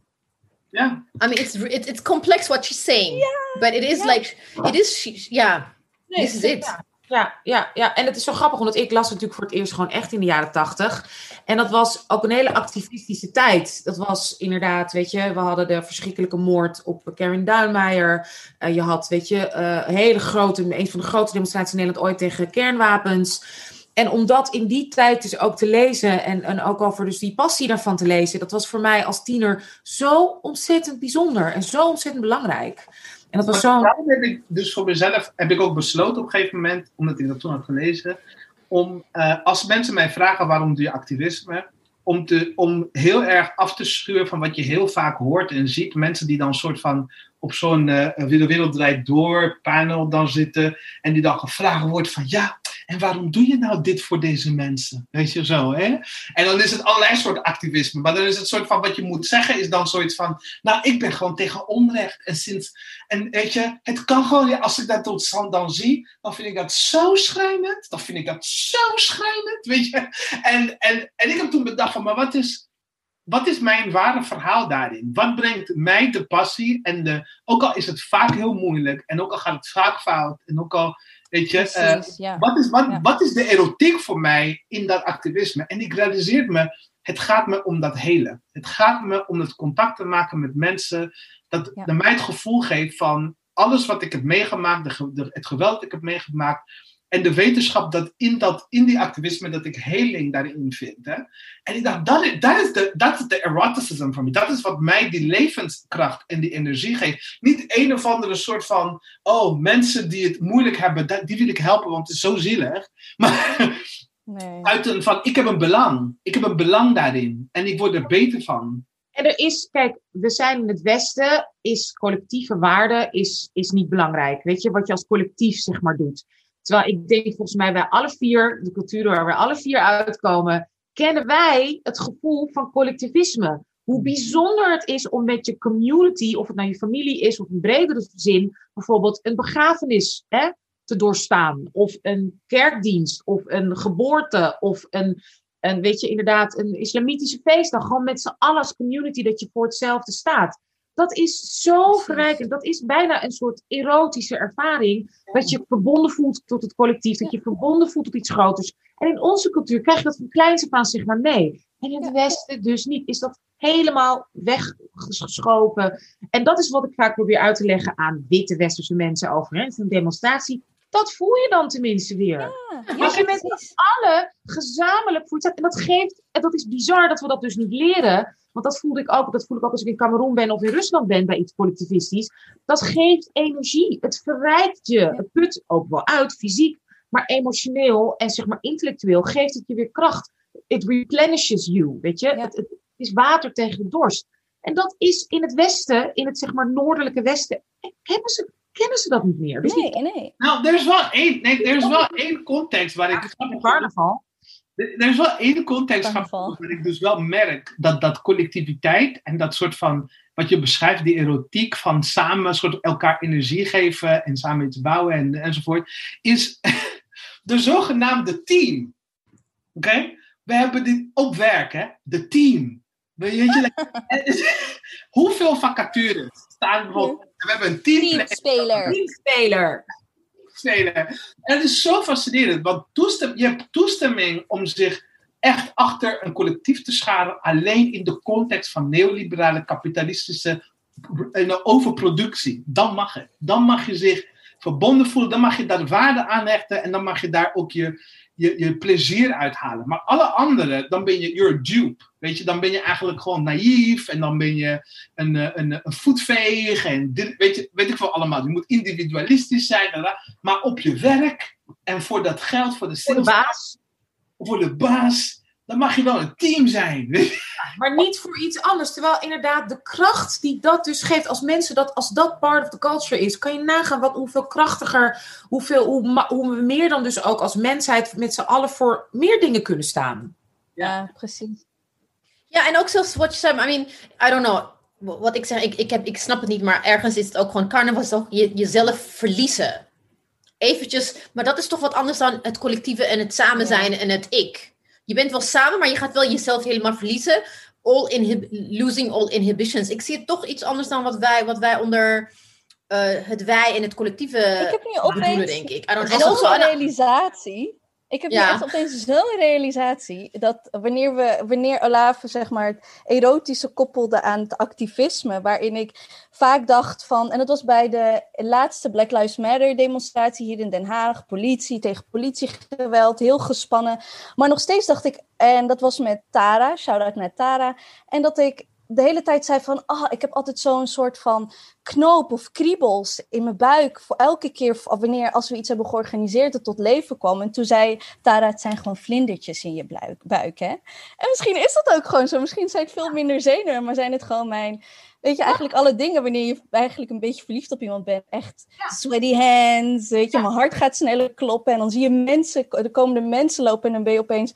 Ja. I mean, it's, it, it's complex what she's saying, but it is like, it is, she- ja, this is it. Ja, ja, ja, ja. En het is zo grappig, omdat ik las natuurlijk voor het eerst gewoon echt in de jaren tachtig. En dat was ook een hele activistische tijd. Dat was inderdaad, weet je, we hadden de verschrikkelijke moord op Karen Duinmeijer. Eh, je had, weet je, eh, een hele grote, een van de grote demonstraties in Nederland ooit tegen kernwapens. En om dat in die tijd dus ook te lezen en, en ook over dus die passie daarvan te lezen, dat was voor mij als tiener zo ontzettend bijzonder en zo ontzettend belangrijk. En dat was zo. Daarom heb ik dus voor mezelf heb ik ook besloten op een gegeven moment, omdat ik dat toen had gelezen, om eh, als mensen mij vragen waarom doe je activisme, om, te, om heel erg af te schuren van wat je heel vaak hoort en ziet. Mensen die dan een soort van op zo'n eh de wereld draait door panel dan zitten en die dan gevraagd wordt van ja, en waarom doe je nou dit voor deze mensen? Weet je zo, hè? En dan is het allerlei soort activisme. Maar dan is het soort van wat je moet zeggen, is dan zoiets van. Nou, ik ben gewoon tegen onrecht. En sinds. En weet je, het kan gewoon. Als ik dat tot dan zie, dan vind ik dat zo schrijnend. Dan vind ik dat zo schrijnend. Weet je? En, en, en ik heb toen bedacht van, maar wat is. Wat is mijn ware verhaal daarin? Wat brengt mij de passie? En de, ook al is het vaak heel moeilijk, en ook al gaat het vaak fout, en ook al, weet je, eh, ja. wat is, wat, Ja. wat is de erotiek voor mij in dat activisme? En ik realiseer me, het gaat me om dat hele. Het gaat me om het contact te maken met mensen. Dat Ja. mij het gevoel geeft van alles wat ik heb meegemaakt, de, de- het geweld dat ik heb meegemaakt. En de wetenschap dat in, dat in die activisme dat ik heling daarin vind. Hè? En ik dacht, dat is, dat is de, dat is de eroticism voor mij. Dat is wat mij die levenskracht en die energie geeft. Niet een of andere soort van, oh, mensen die het moeilijk hebben, dat- die wil ik helpen, want het is zo zielig. [laughs] Maar Nee. uit een van, ik heb een belang. Ik heb een belang daarin. En ik word er beter van. En er is, kijk, we zijn in het Westen, is collectieve waarde is, is niet belangrijk. Weet je, wat je als collectief zeg maar doet. Terwijl ik denk volgens mij wij alle vier, de cultuur waar we alle vier uitkomen, kennen wij het gevoel van collectivisme. Hoe bijzonder het is om met je community, of het nou je familie is of een bredere zin, bijvoorbeeld een begrafenis hè, te doorstaan. Of een kerkdienst, of een geboorte, of een, een, weet je, inderdaad, een islamitische feestdag. Gewoon met z'n allen als community dat je voor hetzelfde staat. Dat is zo verrijkend. Dat is bijna een soort erotische ervaring. Dat je verbonden voelt tot het collectief. Dat je verbonden voelt tot iets groters. En in onze cultuur krijg je dat van kleins af aan zeg maar mee. En in het Westen dus niet. Is dat helemaal weggeschopen. En dat is wat ik vaak probeer uit te leggen aan witte westerse mensen over. Hè. Een demonstratie. Dat voel je dan tenminste weer. Ja, Als je met precies. alle gezamenlijk hebt. En dat geeft, en dat is bizar dat we dat dus niet leren. Want dat voelde ik ook, dat voel ik ook als ik in Cameroen ben of in Rusland ben bij iets collectivistisch. Dat geeft energie. Het verrijkt je. Het put ook wel uit, fysiek, maar emotioneel en zeg maar intellectueel geeft het je weer kracht. It replenishes you, weet je. Het, het is water tegen de dorst. En dat is in het Westen, in het zeg maar noordelijke Westen, hebben ze, kennen ze dat niet meer. Dus Nee, nee. Nou, er is wel één, nee, er is wel één context waar ik. die carnaval. Er is wel één context waar ik dus wel merk dat, dat collectiviteit en dat soort van, wat je beschrijft, die erotiek van samen soort elkaar energie geven en samen iets bouwen en, enzovoort, is [laughs] de zogenaamde team. Oké? We hebben dit op werk, hè? De team. Weet je, [laughs] hoeveel vacatures staan bijvoorbeeld? We hebben een team Teamspeler. Teamspeler. En het is zo fascinerend, want toestem, je hebt toestemming om zich echt achter een collectief te scharen, alleen in de context van neoliberale kapitalistische eh, overproductie. Dan mag het. Dan mag je zich verbonden voelen, dan mag je daar waarde aan hechten en dan mag je daar ook je, je, je plezier uithalen. Maar alle anderen, dan ben je, you're a dupe. Weet je, dan ben je eigenlijk gewoon naïef en dan ben je een, eh, een, een voetveeg en dit, weet, je, weet ik veel allemaal. Je moet individualistisch zijn, en dat. maar op je werk en voor dat geld, voor de Voor de baas. voor de baas, dan mag je wel een team zijn. Maar niet voor iets anders. Terwijl inderdaad de kracht die dat dus geeft, als mensen dat, als dat part of the culture is, kan je nagaan wat, hoeveel krachtiger, hoeveel, hoe, hoe we meer dan dus ook als mensheid met z'n allen voor meer dingen kunnen staan. Ja, precies. Ja, en ook zoals wat je zei, I mean, I don't know. Wat ik zeg, ik, ik, heb, ik snap het niet, maar ergens is het ook gewoon carnaval, is ook je, jezelf verliezen. Eventjes, maar dat is toch wat anders dan het collectieve en het samen zijn en het ik. Je bent wel samen, maar je gaat wel jezelf helemaal verliezen. All losing all inhibitions. Ik zie het toch iets anders dan wat wij, wat wij onder eh, het wij en het collectieve Ik heb nu bedoelen, denk ik. En ook zo'n zo, en- realisatie. Ik heb nu echt opeens zo'n realisatie dat wanneer we, wanneer Olave zeg maar het erotische koppelde aan het activisme, waarin ik vaak dacht van, en dat was bij de laatste Black Lives Matter demonstratie hier in Den Haag, politie tegen politiegeweld, heel gespannen, maar nog steeds dacht ik, en dat was met Tara, shout-out naar Tara, en dat ik de hele tijd zei van, ah, ik heb altijd zo'n soort van knoop of kriebels in mijn buik. Voor elke keer wanneer als we iets hebben georganiseerd het tot leven kwam. En toen zei Tara, het zijn gewoon vlindertjes in je buik, buik hè. En misschien is dat ook gewoon zo. Misschien zijn het veel minder zenuwen, maar zijn het gewoon mijn... Weet je, eigenlijk alle dingen wanneer je eigenlijk een beetje verliefd op iemand bent. Echt sweaty hands, weet je, mijn hart gaat sneller kloppen. En dan zie je mensen, er komen de mensen lopen en dan ben je opeens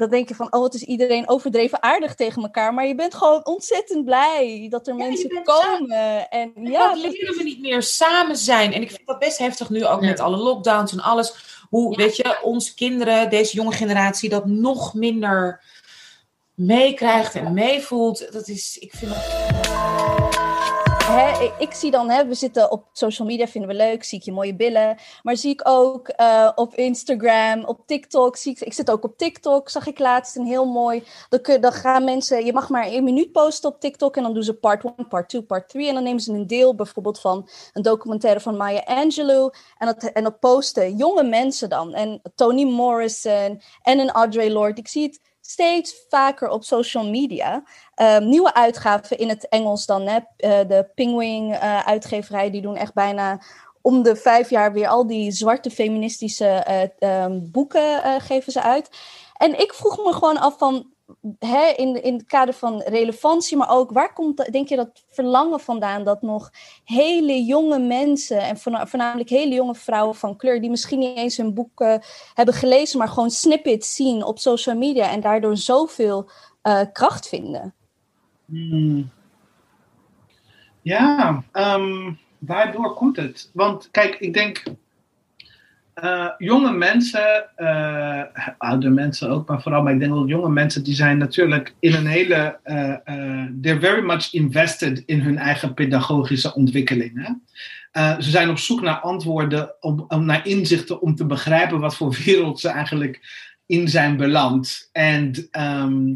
dan denk je van, oh, wat is iedereen overdreven aardig tegen elkaar. Maar je bent gewoon ontzettend blij dat er Ja, mensen komen. En Ja, ja, dat leren we niet meer samen zijn. En ik vind dat best heftig nu ook Ja. met alle lockdowns en alles. Hoe, Ja. weet je, onze kinderen, deze jonge generatie, dat nog minder meekrijgt en meevoelt. Dat is, ik vind dat... hè, ik, zie dan, hè, we zitten op social media, vinden we leuk, zie ik je mooie billen. Maar zie ik ook eh, op Instagram, op TikTok, zie ik, ik zit ook op TikTok, zag ik laatst een heel mooi. Dan, gaan mensen, je mag maar één minuut posten op TikTok en dan doen ze part 1, part 2, part 3. En dan nemen ze een deel bijvoorbeeld van een documentaire van Maya Angelou. En dat, en posten jonge mensen dan. En Toni Morrison en een Audre Lorde. Ik zie het steeds vaker op social media. Ehm, nieuwe uitgaven in het Engels dan. Eh, de Penguin eh, uitgeverij, die doen echt bijna om de vijf jaar weer al die zwarte feministische eh, ehm, boeken geven ze uit. En ik vroeg me gewoon af van, hè, in, in het kader van relevantie, maar ook waar komt, denk je, dat verlangen vandaan dat nog hele jonge mensen, en voorna- voornamelijk hele jonge vrouwen van kleur, die misschien niet eens hun boeken hebben gelezen, maar gewoon snippets zien op social media en daardoor zoveel eh, kracht vinden? Hmm. Ja, ehm, waardoor komt het? Want kijk, ik denk, eh, jonge mensen, eh oude mensen ook, maar vooral, maar ik denk wel jonge mensen, die zijn natuurlijk in een hele, eh, they're very much invested in hun eigen pedagogische ontwikkeling. Hè? Eh, ze zijn op zoek naar antwoorden, om, om naar inzichten, om te begrijpen wat voor wereld ze eigenlijk in zijn beland. En ehm,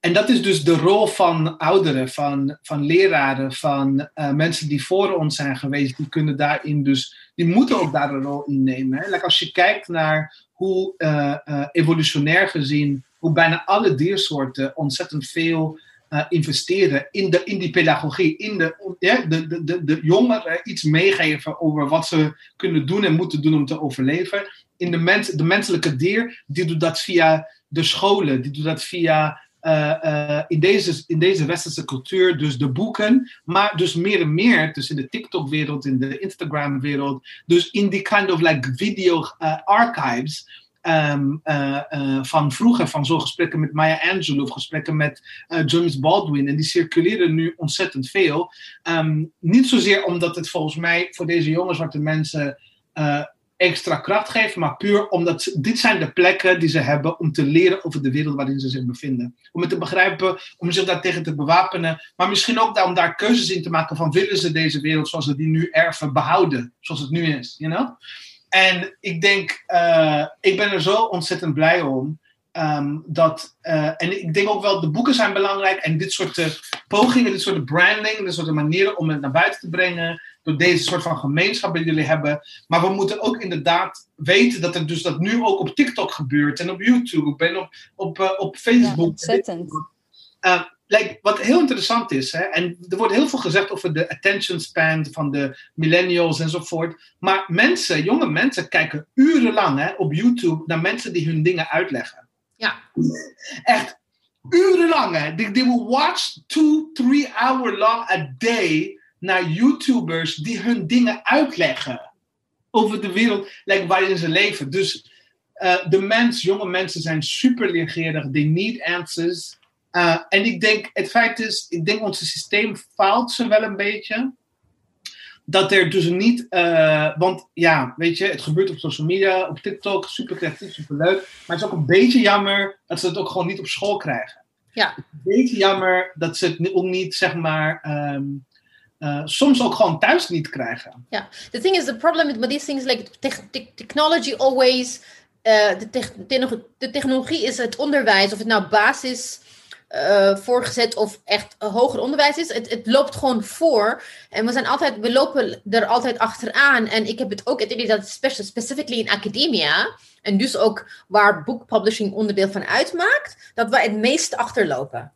en dat is dus de rol van ouderen, van, van leraren, van mensen die voor ons zijn geweest. Die kunnen daarin dus, die moeten ook daar een rol in nemen. Hè? Like als je kijkt naar hoe eh, eh, evolutionair gezien, hoe bijna alle diersoorten ontzettend veel eh, investeren in, de, in die pedagogie, in de, de, de, de, de jongeren iets meegeven over wat ze kunnen doen en moeten doen om te overleven. In de, mens, de menselijke dier, die doet dat via de scholen, die doet dat via uh, uh, in, deze, in deze westerse cultuur, dus de boeken, maar dus meer en meer, dus in de TikTok-wereld, in de Instagram-wereld, dus in die kind of like video uh, archives. Um, van vroeger, van zo'n gesprekken met Maya Angelou of gesprekken met James Baldwin. En die circuleren nu ontzettend veel. Um, niet zozeer omdat het volgens mij voor deze jonge zwarte mensen extra kracht geven, maar puur omdat dit zijn de plekken die ze hebben om te leren over de wereld waarin ze zich bevinden. Om het te begrijpen, om zich daartegen te bewapenen, maar misschien ook om daar keuzes in te maken van willen ze deze wereld zoals ze die nu erven behouden, zoals het nu is, you know? En ik denk, uh, ik ben er zo ontzettend blij om. Um, dat, uh, en ik denk ook wel, de boeken zijn belangrijk en dit soort uh, pogingen, dit soort branding, dit soort manieren om het naar buiten te brengen, door deze soort van gemeenschap die jullie hebben. Maar we moeten ook inderdaad weten dat er dus dat nu ook op TikTok gebeurt en op YouTube en op, op, uh, op Facebook. Ja, ontzettend. Uh, like, wat heel interessant is, hè, en er wordt heel veel gezegd over de attention span van de millennials enzovoort. Maar mensen, jonge mensen, kijken urenlang hè, op YouTube naar mensen die hun dingen uitleggen. Ja. Echt urenlang. Hè. They, they will watch two, three hour long a day naar YouTubers die hun dingen uitleggen over de wereld like, waarin ze leven. Dus uh, de mens, jonge mensen zijn super leergierig. They need answers. Uh, en ik denk, het feit is, ik denk ons systeem faalt ze wel een beetje. Dat er dus niet, uh, want ja, weet je, het gebeurt op social media, op TikTok, super creatief, super leuk. Maar het is ook een beetje jammer dat ze het ook gewoon niet op school krijgen. Ja. Een beetje jammer dat ze het ook niet, zeg maar, um, uh, soms ook gewoon thuis niet krijgen. Ja, the thing is, the problem with these things, like te te technology always, uh, de, de, technologie is het onderwijs, of het nou basis uh, voorgezet of echt hoger onderwijs is. Het, het, loopt gewoon voor. En we zijn altijd, we lopen er altijd achteraan. En ik heb het ook het idee dat specifically in academia, en dus ook waar book publishing onderdeel van uitmaakt, dat wij het meest achterlopen.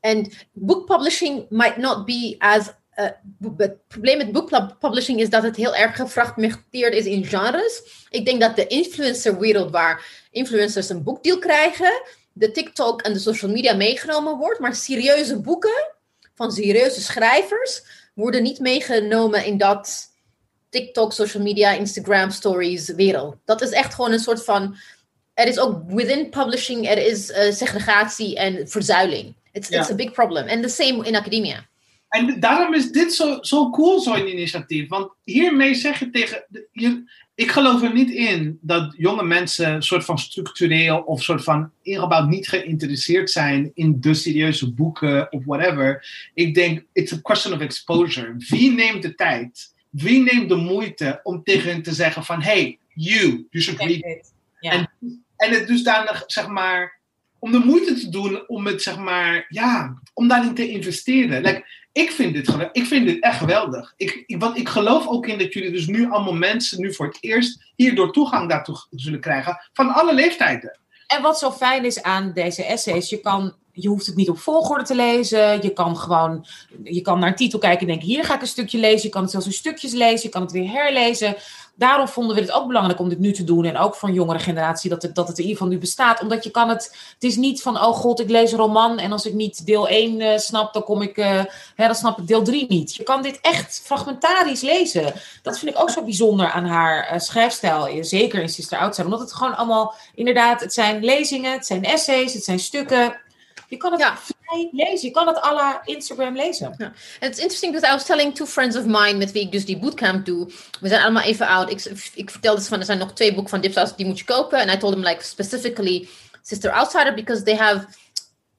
And book publishing might not be as uh, het probleem met book publishing is dat het heel erg gefragmenteerd is in genres. Ik denk dat de influencerwereld waar influencers een boekdeal krijgen, de TikTok en de social media meegenomen wordt, maar serieuze boeken van serieuze schrijvers worden niet meegenomen in dat TikTok, social media, Instagram stories wereld. Dat is echt gewoon een soort van. Er is ook within publishing, er is uh, segregatie en verzuiling. It's, yeah. it's a big problem. And the same in academia. En daarom is dit zo, zo cool, zo'n initiatief. Want hiermee zeg je tegen. Je, ik geloof er niet in dat jonge mensen soort van structureel of soort van ingebouwd niet geïnteresseerd zijn in de serieuze boeken of whatever. Ik denk, it's a question of exposure. Wie neemt de tijd? Wie neemt de moeite om tegen hen te zeggen van hey, you, you should read it. En, en het dus dan zeg maar om de moeite te doen om het, zeg maar, ja, om daarin te investeren. Like, ik, vind dit, ik vind echt geweldig. Ik, ik, want ik geloof ook in dat jullie dus nu allemaal mensen nu voor het eerst hierdoor toegang daartoe zullen krijgen van alle leeftijden. En wat zo fijn is aan deze essays, je kan je hoeft het niet op volgorde te lezen. Je kan gewoon, je kan naar een titel kijken en denken, hier ga ik een stukje lezen. Je kan het zelfs in stukjes lezen, je kan het weer herlezen. Daarom vonden we het ook belangrijk om dit nu te doen. En ook voor een jongere generatie, dat het, dat het in ieder geval nu bestaat. Omdat je kan het, het is niet van, oh god, ik lees een roman. En als ik niet deel 1 uh, snap, dan kom ik, uh, hè, dan snap ik deel 3 niet. Je kan dit echt fragmentarisch lezen. Dat vind ik ook zo bijzonder aan haar uh, schrijfstijl. Zeker in Sister Outside. Omdat het gewoon allemaal, inderdaad, het zijn lezingen, het zijn essays, het zijn stukken. Je kan het ja. vrij lezen. Je kan het à la Instagram lezen. Ja. Het is interesting because I was telling two friends of mine met wie ik dus die bootcamp doe. We zijn allemaal even oud. Ik, ik vertelde ze van er zijn nog twee boeken van Dipsaus die moet je kopen. En I told them like specifically Sister Outsider because they have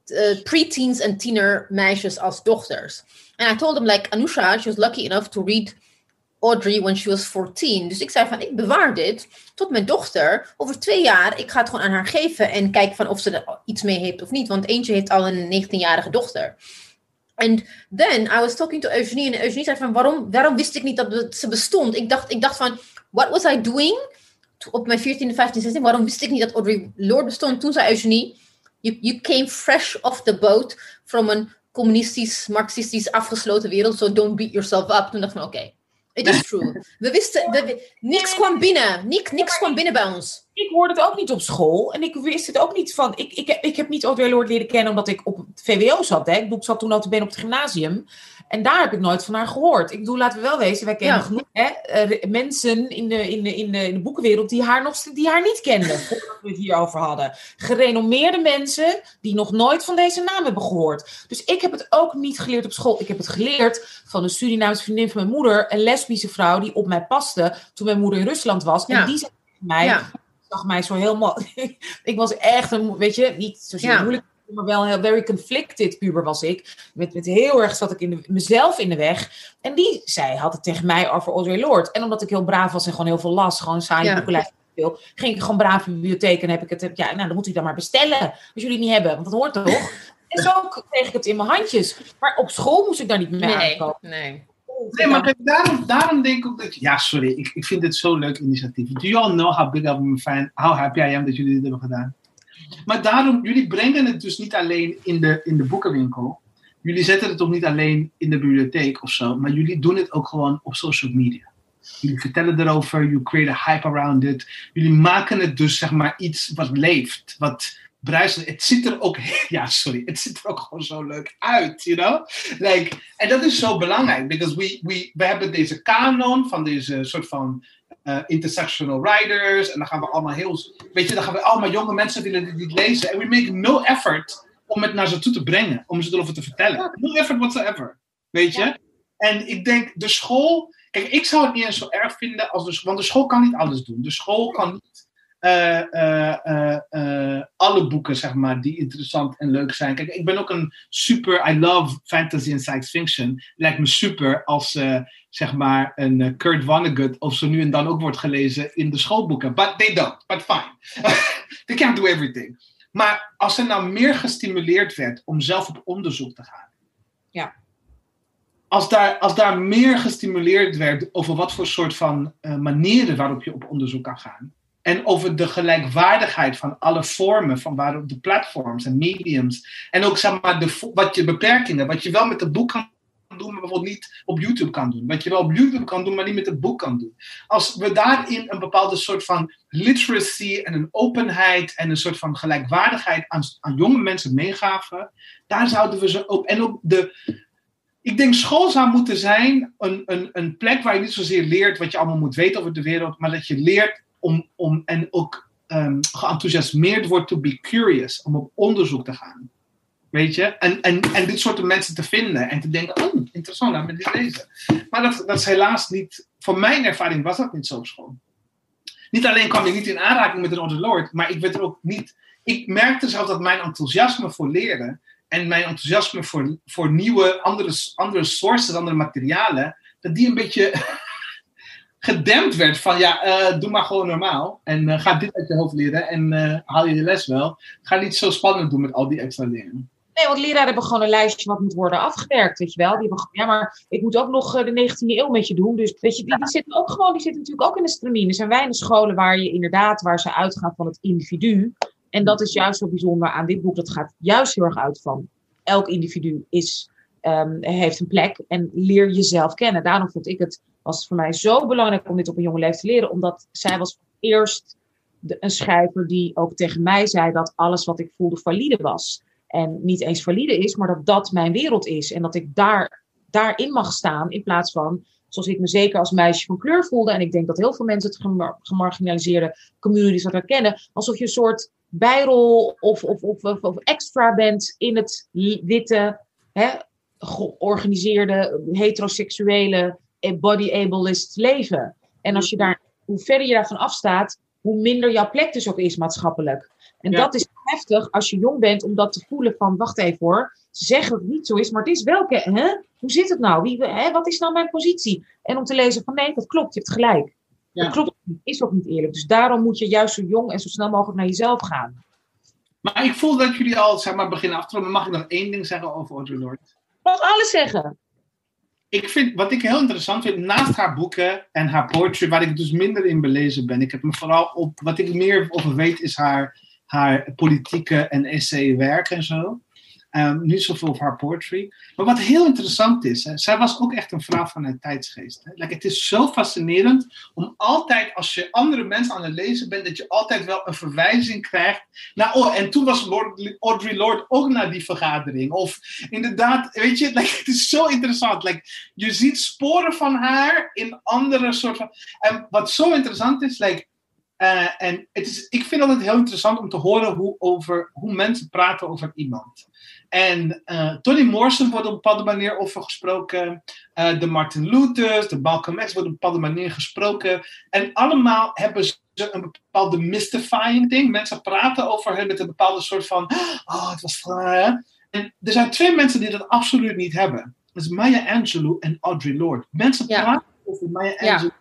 uh, pre-teens en tiener meisjes als dochters. And I told them like Anusha, she was lucky enough to read Audrey when she was 14. Dus ik zei van, ik bewaar dit tot mijn dochter. Over twee jaar, ik ga het gewoon aan haar geven en kijken van of ze er iets mee heeft of niet. Want eentje heeft al een 19-jarige dochter. En then I was talking to Eugenie en Eugenie zei van, waarom, waarom wist ik niet dat ze bestond? Ik dacht, ik dacht van, what was I doing? Op mijn 14, 15, 16, waarom wist ik niet dat Audrey Lorde bestond? Toen zei Eugenie, You, you came fresh off the boat from een communistisch, marxistisch afgesloten wereld. So don't beat yourself up. Toen dacht ik van oké, it is true. We wisten, niks kwam binnen. Niks, niks kwam binnen bij ons. Ik hoorde het ook niet op school. En ik wist het ook niet van. Ik, ik, ik heb niet Audre Lorde leren kennen omdat ik op VWO zat. Hè. Ik, zat toen al op het gymnasium. En daar heb ik nooit van haar gehoord. Ik bedoel, laten we wel wezen, wij kennen Ja. genoeg hè, eh, mensen in de, in, de, in, de, in de boekenwereld die haar, nog, die haar niet kenden. [laughs] Voordat we het hierover hadden. Gerenommeerde mensen die nog nooit van deze naam hebben gehoord. Dus ik heb het ook niet geleerd op school. Ik heb het geleerd van een Surinaamse vriendin van mijn moeder. Een lesbische vrouw die op mij paste toen mijn moeder in Rusland was. Ja. En die zei tegen mij, Ja. zag mij zo helemaal. [laughs] ik was echt een, weet je, niet zozeer Ja. moeilijk, maar wel heel very conflicted puber was ik. Met, met heel erg zat ik in de, mezelf in de weg. En die zei, had het tegen mij over Audre Lorde. En omdat ik heel braaf was en gewoon heel veel las, gewoon saaie Ja. boekenlijst veel, ging ik gewoon braaf in de bibliotheek en heb ik het, ja, nou dan moet u dan maar bestellen. Als jullie het niet hebben, want dat hoort toch? En zo kreeg ik het in mijn handjes. Maar op school moest ik daar niet mee Nee, aankomen. nee. Nee, maar kijk, daarom, daarom denk ik ook dat... Ja, sorry, ik, ik vind dit zo'n leuk initiatief. Do you all know how big of a fan, how happy I am dat jullie dit hebben gedaan? Maar daarom, jullie brengen het dus niet alleen in de, in de boekenwinkel. Jullie zetten het ook niet alleen in de bibliotheek of zo. Maar jullie doen het ook gewoon op social media. Jullie vertellen erover, you create a hype around it. Jullie maken het dus zeg maar iets wat leeft, wat bruist. Het ziet er ook, [laughs] ja sorry, het ziet er ook gewoon zo leuk uit, you know? Like, en dat is zo belangrijk, because we, we, we hebben deze kanon van deze soort van eh, intersectional writers. En dan gaan we allemaal heel, weet je, dan gaan we allemaal jonge mensen willen dit niet lezen. En we make no effort om het naar ze toe te brengen, om ze erover te vertellen. No effort whatsoever, weet je? En ik denk, de school, kijk, ik zou het niet eens zo erg vinden, als de, want de school kan niet alles doen. De school kan niet eh, eh, eh, alle boeken, zeg maar, die interessant en leuk zijn. Kijk, ik ben ook een super, I love fantasy en science fiction. Lijkt me super als, zeg maar, een Kurt Vonnegut of zo nu en dan ook wordt gelezen in de schoolboeken. But they don't, but fine. [laughs] they can't do everything. Maar als er nou meer gestimuleerd werd om zelf op onderzoek te gaan. Ja. Als daar, als daar meer gestimuleerd werd over wat voor soort van manieren waarop je op onderzoek kan gaan. En over de gelijkwaardigheid van alle vormen van waarop de platforms en mediums. En ook zeg maar de, wat je beperkingen, wat je wel met het boek kan doen, maar bijvoorbeeld niet op YouTube kan doen. Wat je wel op YouTube kan doen, maar niet met het boek kan doen. Als we daarin een bepaalde soort van literacy en een openheid en een soort van gelijkwaardigheid aan, aan jonge mensen meegaven, daar zouden we ze ook. En ook de. Ik denk school zou moeten zijn een, een, een plek waar je niet zozeer leert wat je allemaal moet weten over de wereld, maar dat je leert om, om en ook ehm, geenthousiasmeerd wordt to be curious, om op onderzoek te gaan. Weet je? En, en, en dit soort mensen te vinden en te denken, oh, interessant, laat me dit lezen. Maar dat, dat is helaas niet, voor mijn ervaring was dat niet zo op school. Niet alleen kwam ik niet in aanraking met een Lorde, maar ik werd er ook niet, ik merkte zelf dat mijn enthousiasme voor leren en mijn enthousiasme voor, voor nieuwe, andere, andere sources, andere materialen, dat die een beetje gedempt werd van ja, eh, doe maar gewoon normaal. En eh, ga dit uit je hoofd leren en eh, haal je de les wel. Ga niet zo spannend doen met al die extra dingen. Nee, want leraren hebben gewoon een lijstje wat moet worden afgewerkt, weet je wel. Die hebben, ja, maar ik moet ook nog de 19e eeuw met je doen. Dus weet je, die, die zitten ook gewoon, die zitten natuurlijk ook in de stramien. Er zijn weinig scholen waar je inderdaad, waar ze uitgaan van het individu. En dat is juist zo bijzonder aan dit boek. Dat gaat juist heel erg uit van elk individu is, ehm, heeft een plek en leer jezelf kennen. Daarom vond ik het, was voor mij zo belangrijk om dit op een jonge leeftijd te leren. Omdat zij was eerst een schrijver die ook tegen mij zei dat alles wat ik voelde valide was. En niet eens valide is, maar dat dat mijn wereld is. En dat ik daar, daarin mag staan in plaats van zoals ik me zeker als meisje van kleur voelde. En ik denk dat heel veel mensen het gemar- gemarginaliseerde communities dat herkennen. Alsof je een soort bijrol of, of, of, extra bent in het witte, hè, georganiseerde, heteroseksuele, body ableist leven. En als je daar, hoe verder je daarvan afstaat, hoe minder jouw plek dus ook is maatschappelijk. En Ja. dat is heftig als je jong bent om dat te voelen van, wacht even hoor, ze zeggen dat het niet zo is, maar het is welke, hè? Hoe zit het nou? Wie, hè? Wat is nou mijn positie? En om te lezen van, nee, dat klopt, je hebt gelijk. Ja. Dat klopt, is ook niet eerlijk. Dus daarom moet je juist zo jong en zo snel mogelijk naar jezelf gaan. Maar ik voel dat jullie al zeg maar, beginnen af te ronden. Mag ik nog één ding zeggen over Audre Lorde? Mag alles zeggen. Ik vind, wat ik heel interessant vind, naast haar boeken en haar poetry, waar ik dus minder in belezen ben. Ik heb me vooral op, wat ik meer over weet, is haar, haar politieke en essaywerk en zo. Um, niet zoveel over haar poetry. Maar wat heel interessant is, zij was ook echt een vrouw van haar tijdsgeest. Hè. Like, het is zo fascinerend om altijd, als je andere mensen aan het lezen bent, dat je altijd wel een verwijzing krijgt naar. Oh, en toen was Lord, Audrey Lord ook naar die vergadering. Of inderdaad, weet je, like, [laughs] het is zo interessant. Like, je ziet sporen van haar in andere soorten. En wat zo interessant is, like, uh, en het is, ik vind het heel interessant om te horen hoe, over, hoe mensen praten over iemand. En uh, Toni Morrison wordt op een bepaalde manier over gesproken. Uh, de Martin Luthers, de Malcolm X wordt op een bepaalde manier gesproken. En allemaal hebben ze een bepaalde mystifying ding. Mensen praten over hen met een bepaalde soort van... Oh, het was... En er zijn twee mensen die dat absoluut niet hebben. Dat is Maya Angelou en Audre Lorde. Mensen Ja. praten over Maya. Angelou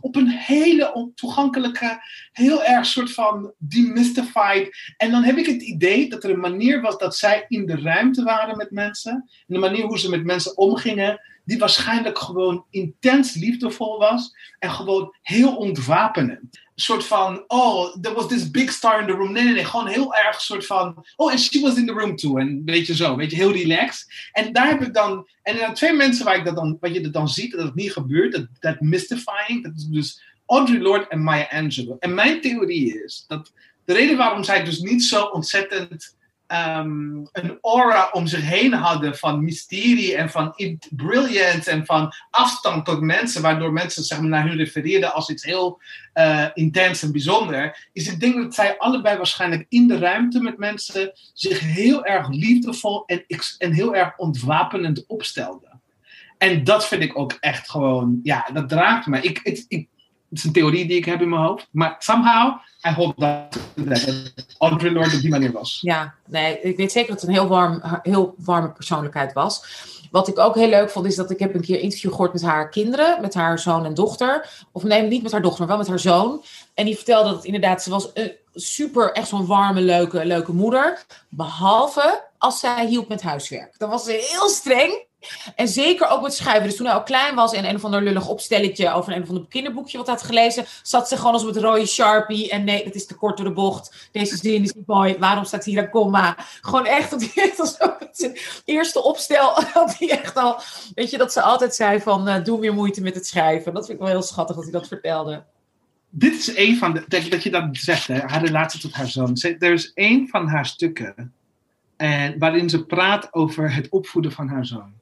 Op een hele toegankelijke, heel erg soort van demystified. En dan heb ik het idee dat er een manier was dat zij in de ruimte waren met mensen. En de manier hoe ze met mensen omgingen, die waarschijnlijk gewoon intens liefdevol was. En gewoon heel ontwapenend. Een soort van, oh, there was this big star in the room. Nee, nee, nee, gewoon heel erg soort van, oh, and she was in the room too. En weet je zo, weet je, heel relaxed. En daar heb ik dan, en er zijn twee mensen waar ik dat dan, wat je dat dan ziet, dat het niet gebeurt, dat, dat mystifying, dat is dus Audre Lorde en Maya Angelou. En mijn theorie is dat de reden waarom zij dus niet zo ontzettend ehm, een aura om zich heen hadden van mysterie en van brilliance en van afstand tot mensen, waardoor mensen zeg maar, naar hun refereerden als iets heel eh, intens en bijzonder, is ik denk dat zij allebei waarschijnlijk in de ruimte met mensen zich heel erg liefdevol en, en heel erg ontwapenend opstelden. En dat vind ik ook echt gewoon, ja, dat draagt me. Ik, ik, is een theorie die ik heb in mijn hoofd, maar somehow, I hope that Audre Lorde op die manier was. Ja, nee, ik weet zeker dat het een heel, warm, heel warme persoonlijkheid was. Wat ik ook heel leuk vond, is dat ik heb een keer interview gehoord met haar kinderen, met haar zoon en dochter. Of nee, niet met haar dochter, maar wel met haar zoon. En die vertelde dat het inderdaad, ze was een super, echt zo'n warme, leuke, leuke moeder. Behalve als zij hielp met huiswerk. Dan was ze heel streng. En zeker ook met schrijven. Dus toen hij al klein was en een of ander lullig opstelletje over een of ander kinderboekje wat hij had gelezen, zat ze gewoon als met rode sharpie. En nee, dat is te kort door de bocht. Deze zin is niet mooi. Waarom staat hier een komma? Gewoon echt, dat [laughs] eerste opstel [laughs] had hij echt al, weet je, dat ze altijd zei van, eh, doe meer moeite met het schrijven. Dat vind ik wel heel schattig dat hij dat vertelde. Dit is een van de, dat, je dat zegt, hè, haar relatie tot haar zoon. Er is één van haar stukken en, waarin ze praat over het opvoeden van haar zoon.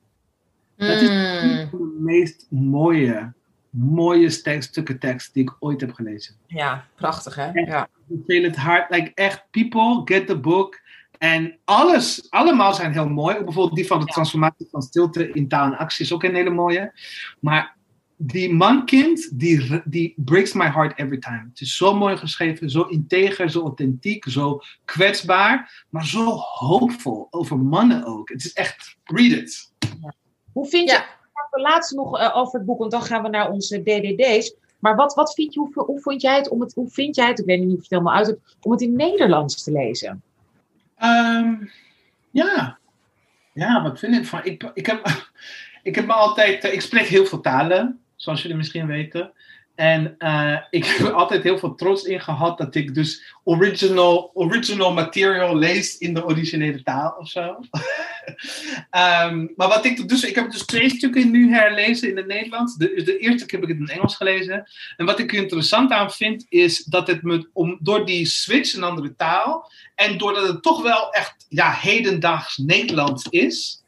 Dat is een Mm. van de meest mooie, mooie tekst, stukken tekst die ik ooit heb gelezen. Ja, prachtig hè? Echt. Ja. Ik feel het hard, like echt, people, get the book. En alles, allemaal zijn heel mooi. Bijvoorbeeld die van de Ja. transformatie van stilte in taal en actie is ook een hele mooie. Maar die mankind, die, die breaks my heart every time. Het is zo mooi geschreven, zo integer, zo authentiek, zo kwetsbaar, maar zo hoopvol over mannen ook. Het is echt, read it. Hoe vind je, Ja. we laatst nog eh, over het boek, want dan gaan we naar onze DDD's. Maar wat, wat vind je, hoe, hoe, vond jij het om het, hoe vind jij het, ik weet niet of je het helemaal uit hebt, om het in Nederlands te lezen? Ehm, ja. Ja, wat vind ik van? Ik, ik, heb, [laughs] ik heb me altijd. eh, Ik spreek heel veel talen, zoals jullie misschien weten. En eh, ik [laughs] heb er altijd heel veel trots in gehad dat ik dus original, original material lees in de originele taal of zo. [laughs] Ehm, maar wat ik dus, ik heb dus twee stukken nu herlezen in het Nederlands. De, de eerste keer heb ik het in het Engels gelezen. En wat ik er interessant aan vind, is dat het me om, door die switch een andere taal. En doordat het toch wel echt ja, hedendaags Nederlands is,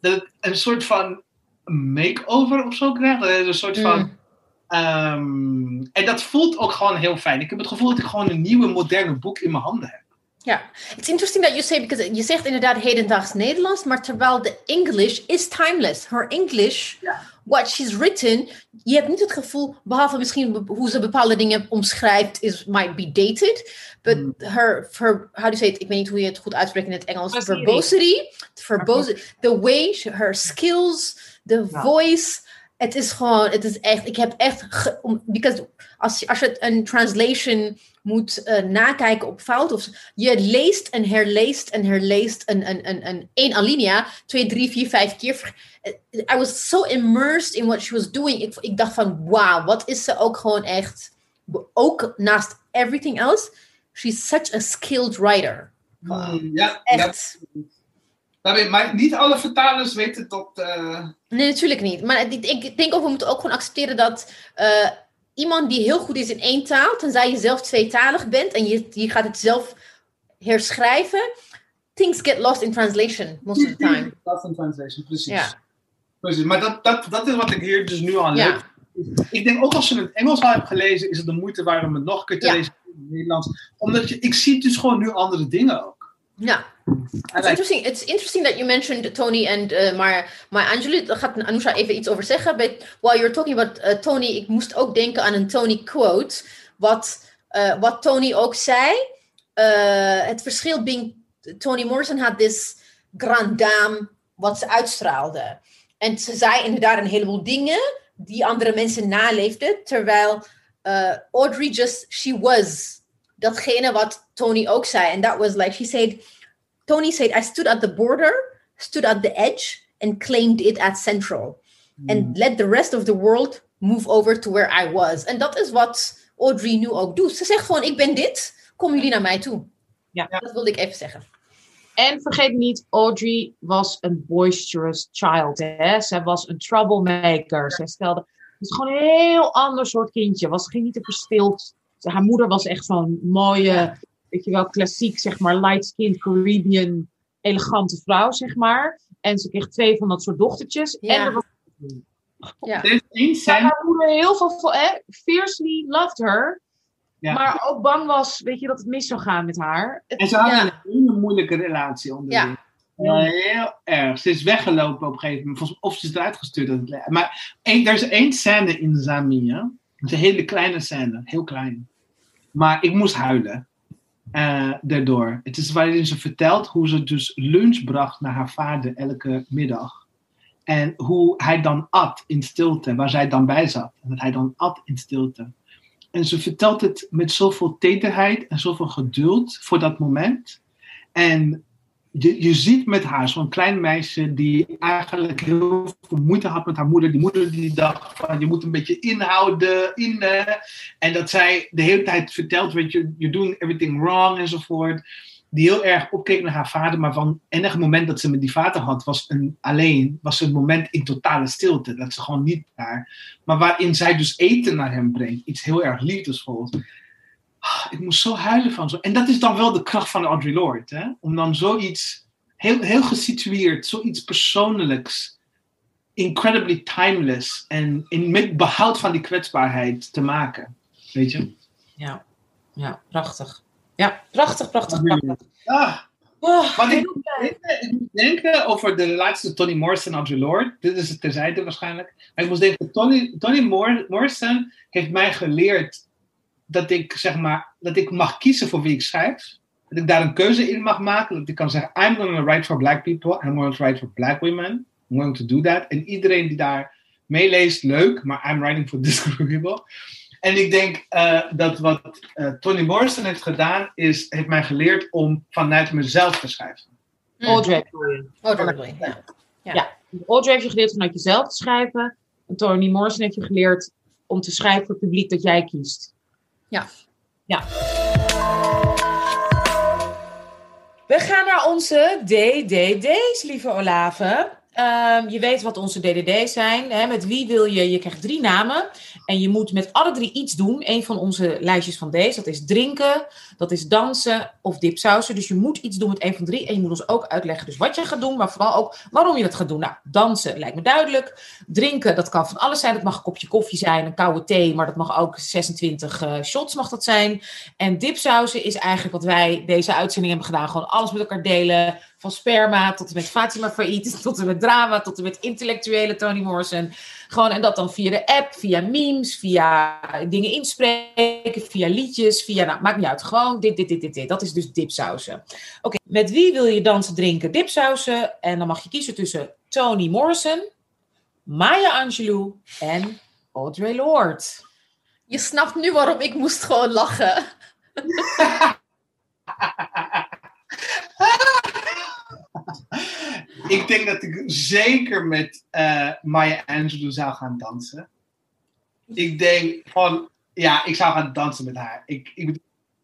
dat het een soort van makeover of zo krijgt. Dat het een soort van. Mm. Ehm, en dat voelt ook gewoon heel fijn. Ik heb het gevoel dat ik gewoon een nieuwe, moderne boek in mijn handen heb. Ja, it's interesting that you say because je zegt inderdaad hedendaags Nederlands, maar terwijl de English is timeless. Her English, what she's written, je hebt niet het gevoel, behalve misschien hoe ze bepaalde dingen omschrijft, is might be dated, but Hmm. her, her, how do you say it? Ik weet niet hoe je het goed uitspreekt in het Engels. Verbosity. Verbosity, the way, she- her skills, the voice. Het is gewoon, het is echt, ik heb echt, ge- om- because als je, als je het een translation moet eh, nakijken op fout, of je leest en herleest en herleest een, een, een, een één alinea, twee, drie, vier, vijf keer. Eh, I was so immersed in what she was doing. Ik, ik dacht van, wauw, wat is ze ook gewoon echt, ook naast everything else, she's such a skilled writer. Mm, ja, Echt. ja. Maar niet alle vertalers weten dat. eh, Nee, natuurlijk niet. Maar ik, denk ook, we moeten ook gewoon accepteren dat eh, iemand die heel goed is in één taal, tenzij je zelf tweetalig bent en je, je gaat het zelf herschrijven, things get lost in translation most of the time. Lost in translation, precies. Ja. precies. Maar dat, dat, dat is wat ik hier dus nu al Ja. leuk. Ik denk ook als je het Engels al hebt gelezen, is het de moeite waard om het nog een keer te Ja. lezen in het Nederlands. Omdat je, ik zie dus gewoon nu andere dingen ook. Ja. It's interesting, it's interesting that you mentioned Tony and uh, daar gaat Anusha even iets over zeggen. But while you're talking about uh, Tony, ik moest ook denken aan een Tony quote. Wat, uh, Tony ook zei. Uh, het verschil being Toni Morrison had this grand dame wat ze uitstraalde. En ze zei inderdaad een heleboel dingen die andere mensen naleefden. Terwijl uh, Audrey just, she was datgene wat Tony ook zei. And that was like, she said, Tony said, I stood at the border, stood at the edge, and claimed it as central. And let the rest of the world move over to where I was. En dat is wat Audrey nu ook doet. Ze zegt gewoon, ik ben dit, kom jullie naar mij toe. Ja. Dat wilde ik even zeggen. En vergeet niet, Audrey was een boisterous child. Hè? Zij was een troublemaker. Zij stelde. Het is gewoon een heel ander soort kindje. Was, ging niet te verstild. Haar moeder was echt zo'n mooie, weet je wel, klassiek, zeg maar, light-skinned Caribbean, elegante vrouw, zeg maar. En ze kreeg twee van dat soort dochtertjes. Ja. En er was Ja. Er is één maar scène. haar moeder heel veel, vo- hè, fiercely loved her. Ja. Maar ook bang was, weet je, dat het mis zou gaan met haar. En ze hadden Ja. een hele moeilijke relatie onderling. Ja. Ja, heel erg. Ze is weggelopen op een gegeven moment. Volgens- Of ze is eruit gestuurd. Maar één, er is één scène in Zamia. Het is een hele kleine scène. Heel klein. Maar ik moest huilen. Eh, daardoor. Het is waarin ze vertelt hoe ze dus lunch bracht naar haar vader elke middag. En hoe hij dan at in stilte, waar zij dan bij zat. En dat hij dan at in stilte. En ze vertelt het met zoveel tederheid en zoveel geduld voor dat moment. En je, je ziet met haar zo'n klein meisje die eigenlijk heel veel moeite had met haar moeder. Die moeder die dacht van je moet een beetje inhouden, in, en dat zij de hele tijd vertelt, weet je, you're doing everything wrong enzovoort. Die heel erg opkeek naar haar vader, maar van enige moment dat ze met die vader had, was een, alleen, was een moment in totale stilte. Dat ze gewoon niet daar. Maar waarin zij dus eten naar hem brengt. Iets heel erg liefdevols. Ah, Ik moest zo huilen van zo. En dat is dan wel de kracht van Audre Lorde. Hè? Om dan zoiets heel, heel gesitueerd, zoiets persoonlijks, incredibly timeless en in, met behoud van die kwetsbaarheid te maken. Weet je? Ja, ja, prachtig. Ja, prachtig, prachtig, prachtig. Ah, Oh, wat ik, moet denken over de relatie Toni Morrison en Audre Lorde. Dit is het terzijde waarschijnlijk. Maar ik moest denken, Toni Mor- Morrison heeft mij geleerd dat ik, zeg maar, dat ik mag kiezen voor wie ik schrijf. Dat ik daar een keuze in mag maken. Dat ik kan zeggen, I'm going to write for black people. I'm going to write for black women. I'm going to do that. En iedereen die daar meeleest, leuk. Maar I'm writing for [laughs] this group of people. En ik denk eh, dat wat eh Toni Morrison heeft gedaan, is, heeft mij geleerd om vanuit mezelf te schrijven. Audrey, je. Oh, totally. Ja. Audrey heeft je geleerd vanuit jezelf te schrijven. En Toni Morrison heeft je geleerd om te schrijven voor het publiek dat jij kiest. Ja. Ja. We gaan naar onze DDD's, lieve Olave. Ehm, je weet wat onze DDD's zijn. Hè? Met wie wil je? Je krijgt drie namen. En je moet met alle drie iets doen. Een van onze lijstjes van deze. Dat is drinken, dat is dansen of dipsausen. Dus je moet iets doen met een van drie. En je moet ons ook uitleggen dus wat je gaat doen. Maar vooral ook waarom je dat gaat doen. Nou, dansen lijkt me duidelijk. Drinken, dat kan van alles zijn. Dat mag een kopje koffie zijn, een koude thee. Maar dat mag ook 26 eh, shots mag dat zijn. En dipsausen is eigenlijk wat wij deze uitzending hebben gedaan. Gewoon alles met elkaar delen. Van sperma tot en met Fatima Farid. [laughs] Tot en met drama. Tot en met intellectuele Toni Morrison. Gewoon, en dat dan via de app, via memes, via dingen inspreken, via liedjes, via, nou, maakt niet uit. Gewoon dit, dit, dit, dit, dit. Dat is dus dipsausen. Oké, met wie wil je dansen, drinken, dipsausen? En dan mag je kiezen tussen Toni Morrison, Maya Angelou en Audre Lorde. Je snapt nu waarom ik moest gewoon lachen. [laughs] Ik denk dat ik zeker met eh, Maya Angelou zou gaan dansen. Ik denk van, ja, ik zou gaan dansen met haar. Ik, ik,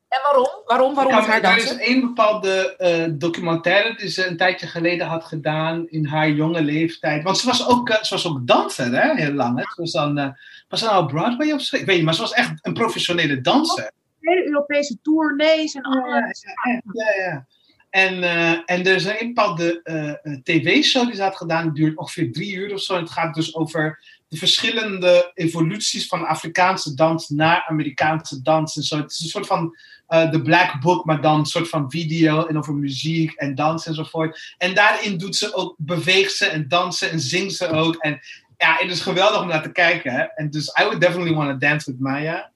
En waarom? Waarom, waarom met haar maar er is dansen? één bepaalde eh, documentaire die ze een tijdje geleden had gedaan in haar jonge leeftijd. Want ze was ook, eh, ze was ook danser, hè, heel lang. Hè? Ze was dan, was ze nou op Broadway of zo? Ik weet niet, maar ze was echt een professionele danser. Hele Europese tournees en Ja, ja, ja, ja. En, eh, en er is een bepaalde eh, eh, tv-show die ze had gedaan, die duurt ongeveer drie uur of zo. En het gaat dus over de verschillende evoluties van Afrikaanse dans naar Amerikaanse dans. En zo. Het is een soort van The Black Book, maar dan een soort van video en over muziek en dans enzovoort. En daarin doet ze ook, beweegt ze en dansen en zingt ze ook. En ja, het is geweldig om naar te kijken. En dus I would definitely want to dance with Maya.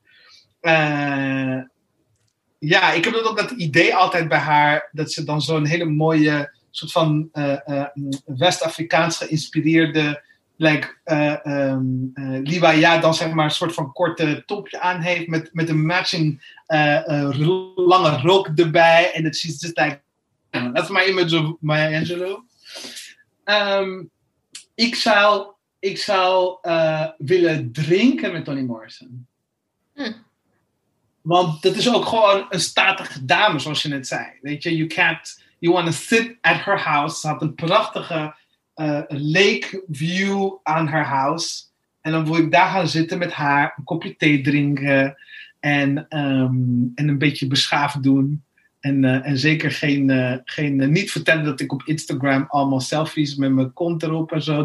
Ja, ik heb ook dat idee altijd bij haar, dat ze dan zo'n hele mooie, soort van eh, eh, West-Afrikaans geïnspireerde, like, eh ehm, eh, Liwaya, dan zeg maar een soort van korte topje aan heeft, met, met een matching lange rok erbij. En dat she's just like, that's my image of Maya Angelou. Ehm, ik zou, ik zou willen drinken met Toni Morrison. Hm. Want dat is ook gewoon een statige dame, zoals je net zei. Weet je, you can't, you want to sit at her house. Ze had een prachtige eh, lake view aan haar house. En dan wil ik daar gaan zitten met haar, een kopje thee drinken. En, ehm, en een beetje beschaafd doen. En, eh, en zeker geen, eh, geen, niet vertellen dat ik op Instagram allemaal selfies met mijn kont erop en zo. [laughs]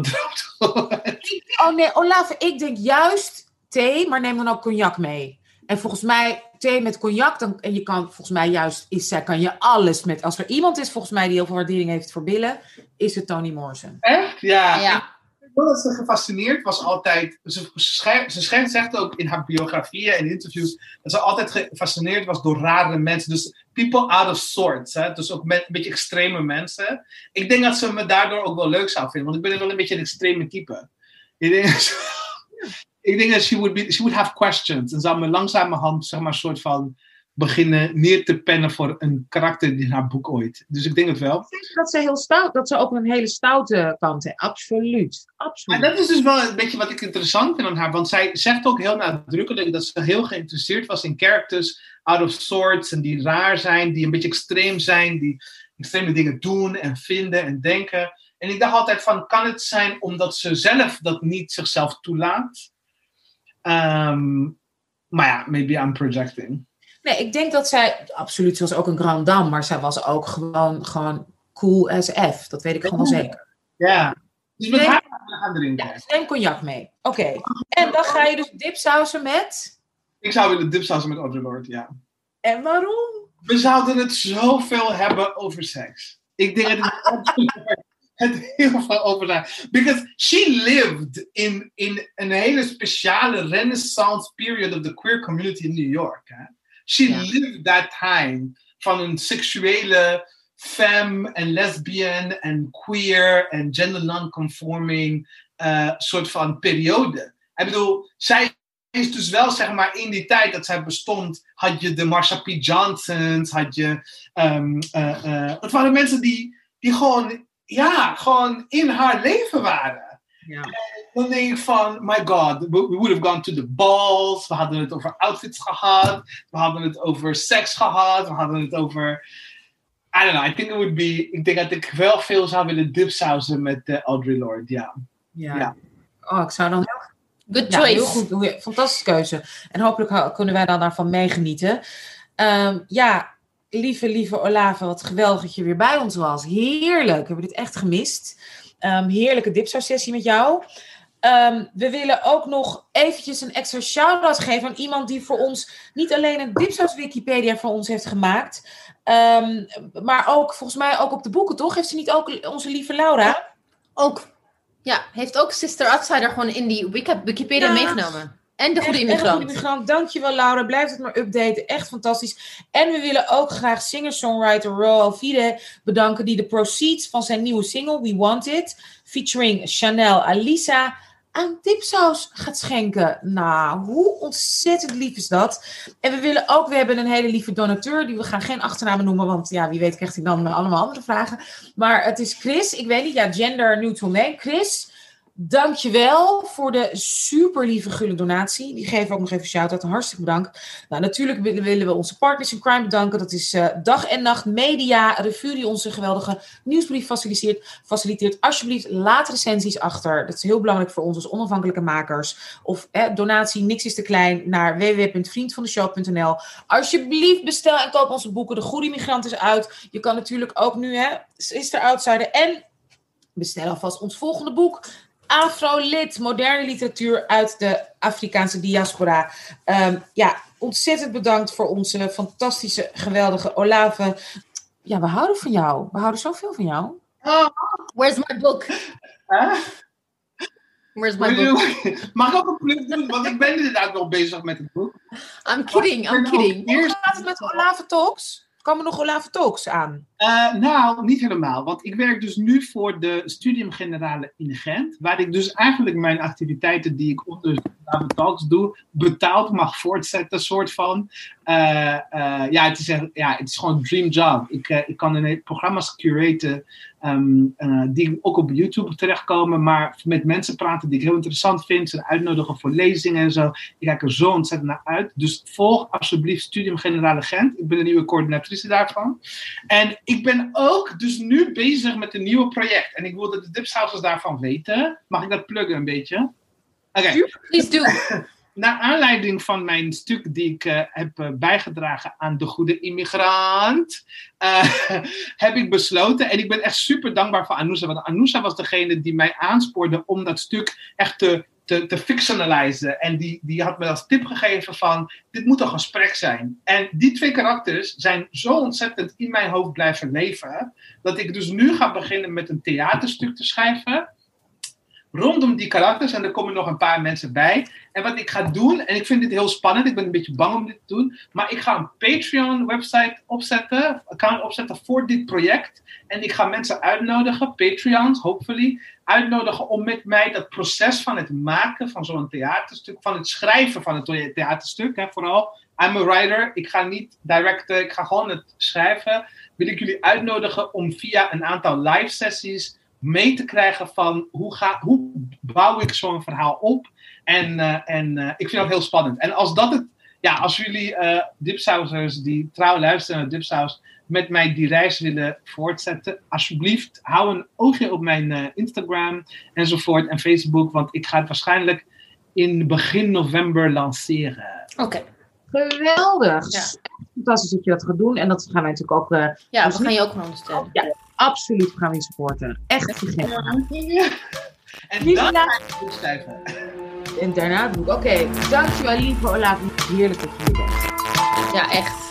Oh nee, Olaf, ik denk juist thee, maar neem dan ook cognac mee. En volgens mij, thee met cognac, dan, en je kan volgens mij juist, is, zij kan je alles met. Als er iemand is volgens mij die heel veel waardering heeft voor billen, is het Toni Morrison. Echt? Ja. Ja. Ik vond dat ze gefascineerd was altijd. Ze, schrijft, ze schrijft, zegt ook in haar biografieën en interviews dat ze altijd gefascineerd was door rare mensen. Dus people out of sorts. Hè? Dus ook met, een beetje extreme mensen. Ik denk dat ze me daardoor ook wel leuk zou vinden, want ik ben wel een beetje een extreme type. Ik denk, ik denk dat she would, be, she would have questions. En zou me langzamerhand, zeg maar, soort van beginnen neer te pennen voor een karakter in haar boek ooit. Dus ik denk het wel. Dat ze heel stout, dat ze ook een hele stoute kant heeft. Absoluut. Maar Absoluut. dat is dus wel een beetje wat ik interessant vind aan haar. Want zij zegt ook heel nadrukkelijk dat ze heel geïnteresseerd was in characters out of sorts. En die raar zijn, die een beetje extreem zijn. Die extreme dingen doen en vinden en denken. En ik dacht altijd van, kan het zijn omdat ze zelf dat niet zichzelf toelaat? Ehm, maar ja, maybe I'm projecting. Nee, ik denk dat zij, absoluut, ze was ook een grand dame, maar zij was ook gewoon, gewoon cool as F. Dat weet ik gewoon zeker. Ja. Dus met haar gaan drinken. Ja, neem cognac mee. Oké. En dan ga je dus dipsausen met. Ik zou willen dipsausen met Audre Lorde, ja. En waarom? We zouden het zoveel hebben over seks. Ik denk dat het, [laughs] het heel veel over zijn. Because she lived in, in een hele speciale renaissance period of the queer community in New York. Hè? She lived that time van een seksuele femme en lesbian en queer en gender non-conforming eh, soort van periode. Ik bedoel, zij is dus wel, zeg maar, in die tijd dat zij bestond, had je de Marsha P. Johnsons, had je. ehm, eh, eh, het waren mensen die, die gewoon, ja, gewoon in haar leven waren. Ja. Dan denk ik van, my god, we, we would have gone to the balls. We hadden het over outfits gehad. We hadden het over seks gehad. We hadden het over. I don't know, I think it would be. Ik denk dat ik wel veel zou willen dipsausen met eh, Audre Lorde, ja. Ja. Ja. Oh, ik zou dan Good Ja, choice. heel goed. Fantastische keuze. En hopelijk kunnen wij dan daarvan meegenieten. Ehm, ja, lieve, lieve Olave, wat geweldig dat je weer bij ons was. Heerlijk. We hebben dit echt gemist. Ehm, heerlijke dipsau-sessie met jou. Ehm, we willen ook nog eventjes een extra shout-out geven aan iemand die voor ons niet alleen een dipsaus-wikipedia voor ons heeft gemaakt, ehm, maar ook volgens mij ook op de boeken, toch? Heeft ze niet ook onze lieve Laura? Ook. Ja, heeft ook Sister Outsider gewoon in die Wiki- Wikipedia Ja. meegenomen. En de goede immigrant. goede immigrant. Dankjewel Laura. Blijf het maar updaten. Echt fantastisch. En we willen ook graag singer-songwriter Ro Alvide bedanken. Die de proceeds van zijn nieuwe single We Want It. Featuring Chanel Alisa aan Dipsaus gaat schenken. Nou, hoe ontzettend lief is dat. En we willen ook, we hebben een hele lieve donateur. Die we gaan geen achternamen noemen. Want ja, wie weet krijgt hij dan allemaal andere vragen. Maar het is Chris. Ik weet niet, ja, gender neutral name. Chris Dankjewel voor de super lieve gulle donatie. Die geven we ook nog even shout-out. Hartstikke bedankt. Nou, natuurlijk willen, we onze partners in crime bedanken. Dat is eh, Dag en Nacht Media, Revue die onze geweldige nieuwsbrief faciliteert. Faciliteert alsjeblieft, laat recensies achter. Dat is heel belangrijk voor ons als onafhankelijke makers. Of donatie, niks is te klein, naar www.vriendvandeshow.nl. Alsjeblieft, bestel en koop onze boeken. De Goede Migrant is uit. Je kan natuurlijk ook nu, hè, is er outsider. En bestel alvast ons volgende boek. Afro-lid, moderne literatuur uit de Afrikaanse diaspora. Um, ja, ontzettend bedankt voor onze fantastische, geweldige Olave. Ja, we houden van jou. We houden zoveel van jou. Oh, where's my book? Huh? Where's my book? Mag ik ook een pluk doen? Want ik ben inderdaad nog bezig met het boek. I'm kidding, I'm kidding. Hoe gaat het met Olave Talks? Komen nog Olave Talks aan? Uh, nou, niet helemaal. Want ik werk dus nu voor de Studium Generale in Gent. Waar ik dus eigenlijk mijn activiteiten die ik onder Talks doe, betaald mag voortzetten, soort van. Uh, uh, ja, het is ja, het is gewoon een dream job. Ik, ik kan in programma's curaten um, die ook op YouTube terechtkomen. Maar met mensen praten die ik heel interessant vind. Ze uitnodigen voor lezingen en zo. Ik kijk er zo ontzettend naar uit. Dus volg alsjeblieft Studium Generale Gent. Ik ben de nieuwe coördinatrice daarvan. En ik ben ook dus nu bezig met een nieuw project. En ik wil dat de dipsausers daarvan weten. Mag ik dat pluggen een beetje? Oké. Okay. Please do. [laughs] Naar aanleiding van mijn stuk die ik uh, heb uh, bijgedragen aan de goede immigrant, uh, [laughs] heb ik besloten, en ik ben echt super dankbaar voor Anousa, want Anousa was degene die mij aanspoorde om dat stuk echt te, te, te fictionalizen. En die, die had me als tip gegeven van, dit moet een gesprek zijn. En die twee karakters zijn zo ontzettend in mijn hoofd blijven leven, dat ik dus nu ga beginnen met een theaterstuk te schrijven rondom die karakters. En er komen nog een paar mensen bij. En wat ik ga doen, en ik vind dit heel spannend, ik ben een beetje bang om dit te doen. Maar ik ga een Patreon-website opzetten, account opzetten voor dit project. En ik ga mensen uitnodigen, Patreons, hopefully, uitnodigen om met mij dat proces van het maken van zo'n theaterstuk, van het schrijven van het theaterstuk, hè, vooral. I'm a writer, ik ga niet directen, ik ga gewoon het schrijven. Wil ik jullie uitnodigen om via een aantal live sessies mee te krijgen van hoe, ga, hoe bouw ik zo'n verhaal op. En, uh, en uh, ik vind dat heel spannend. En als dat het, ja, als jullie uh, die trouw luisteren naar dipsaus met mij die reis willen voortzetten, alsjeblieft hou een oogje op mijn Instagram enzovoort en Facebook, want ik ga het waarschijnlijk in begin november lanceren. Oké. Okay. Geweldig. Ja. Fantastisch dat je dat gaat doen. En dat gaan wij natuurlijk ook. Uh, ja, we gaan je ook ondersteunen. Ja, absoluut gaan we je supporten. Echt vergeten. Ja. [laughs] En Lieve ga schrijven. En daarna doe ik. Oké, okay. dankjewel lieve Olaf. Heerlijk dat je hier bent. Ja, echt.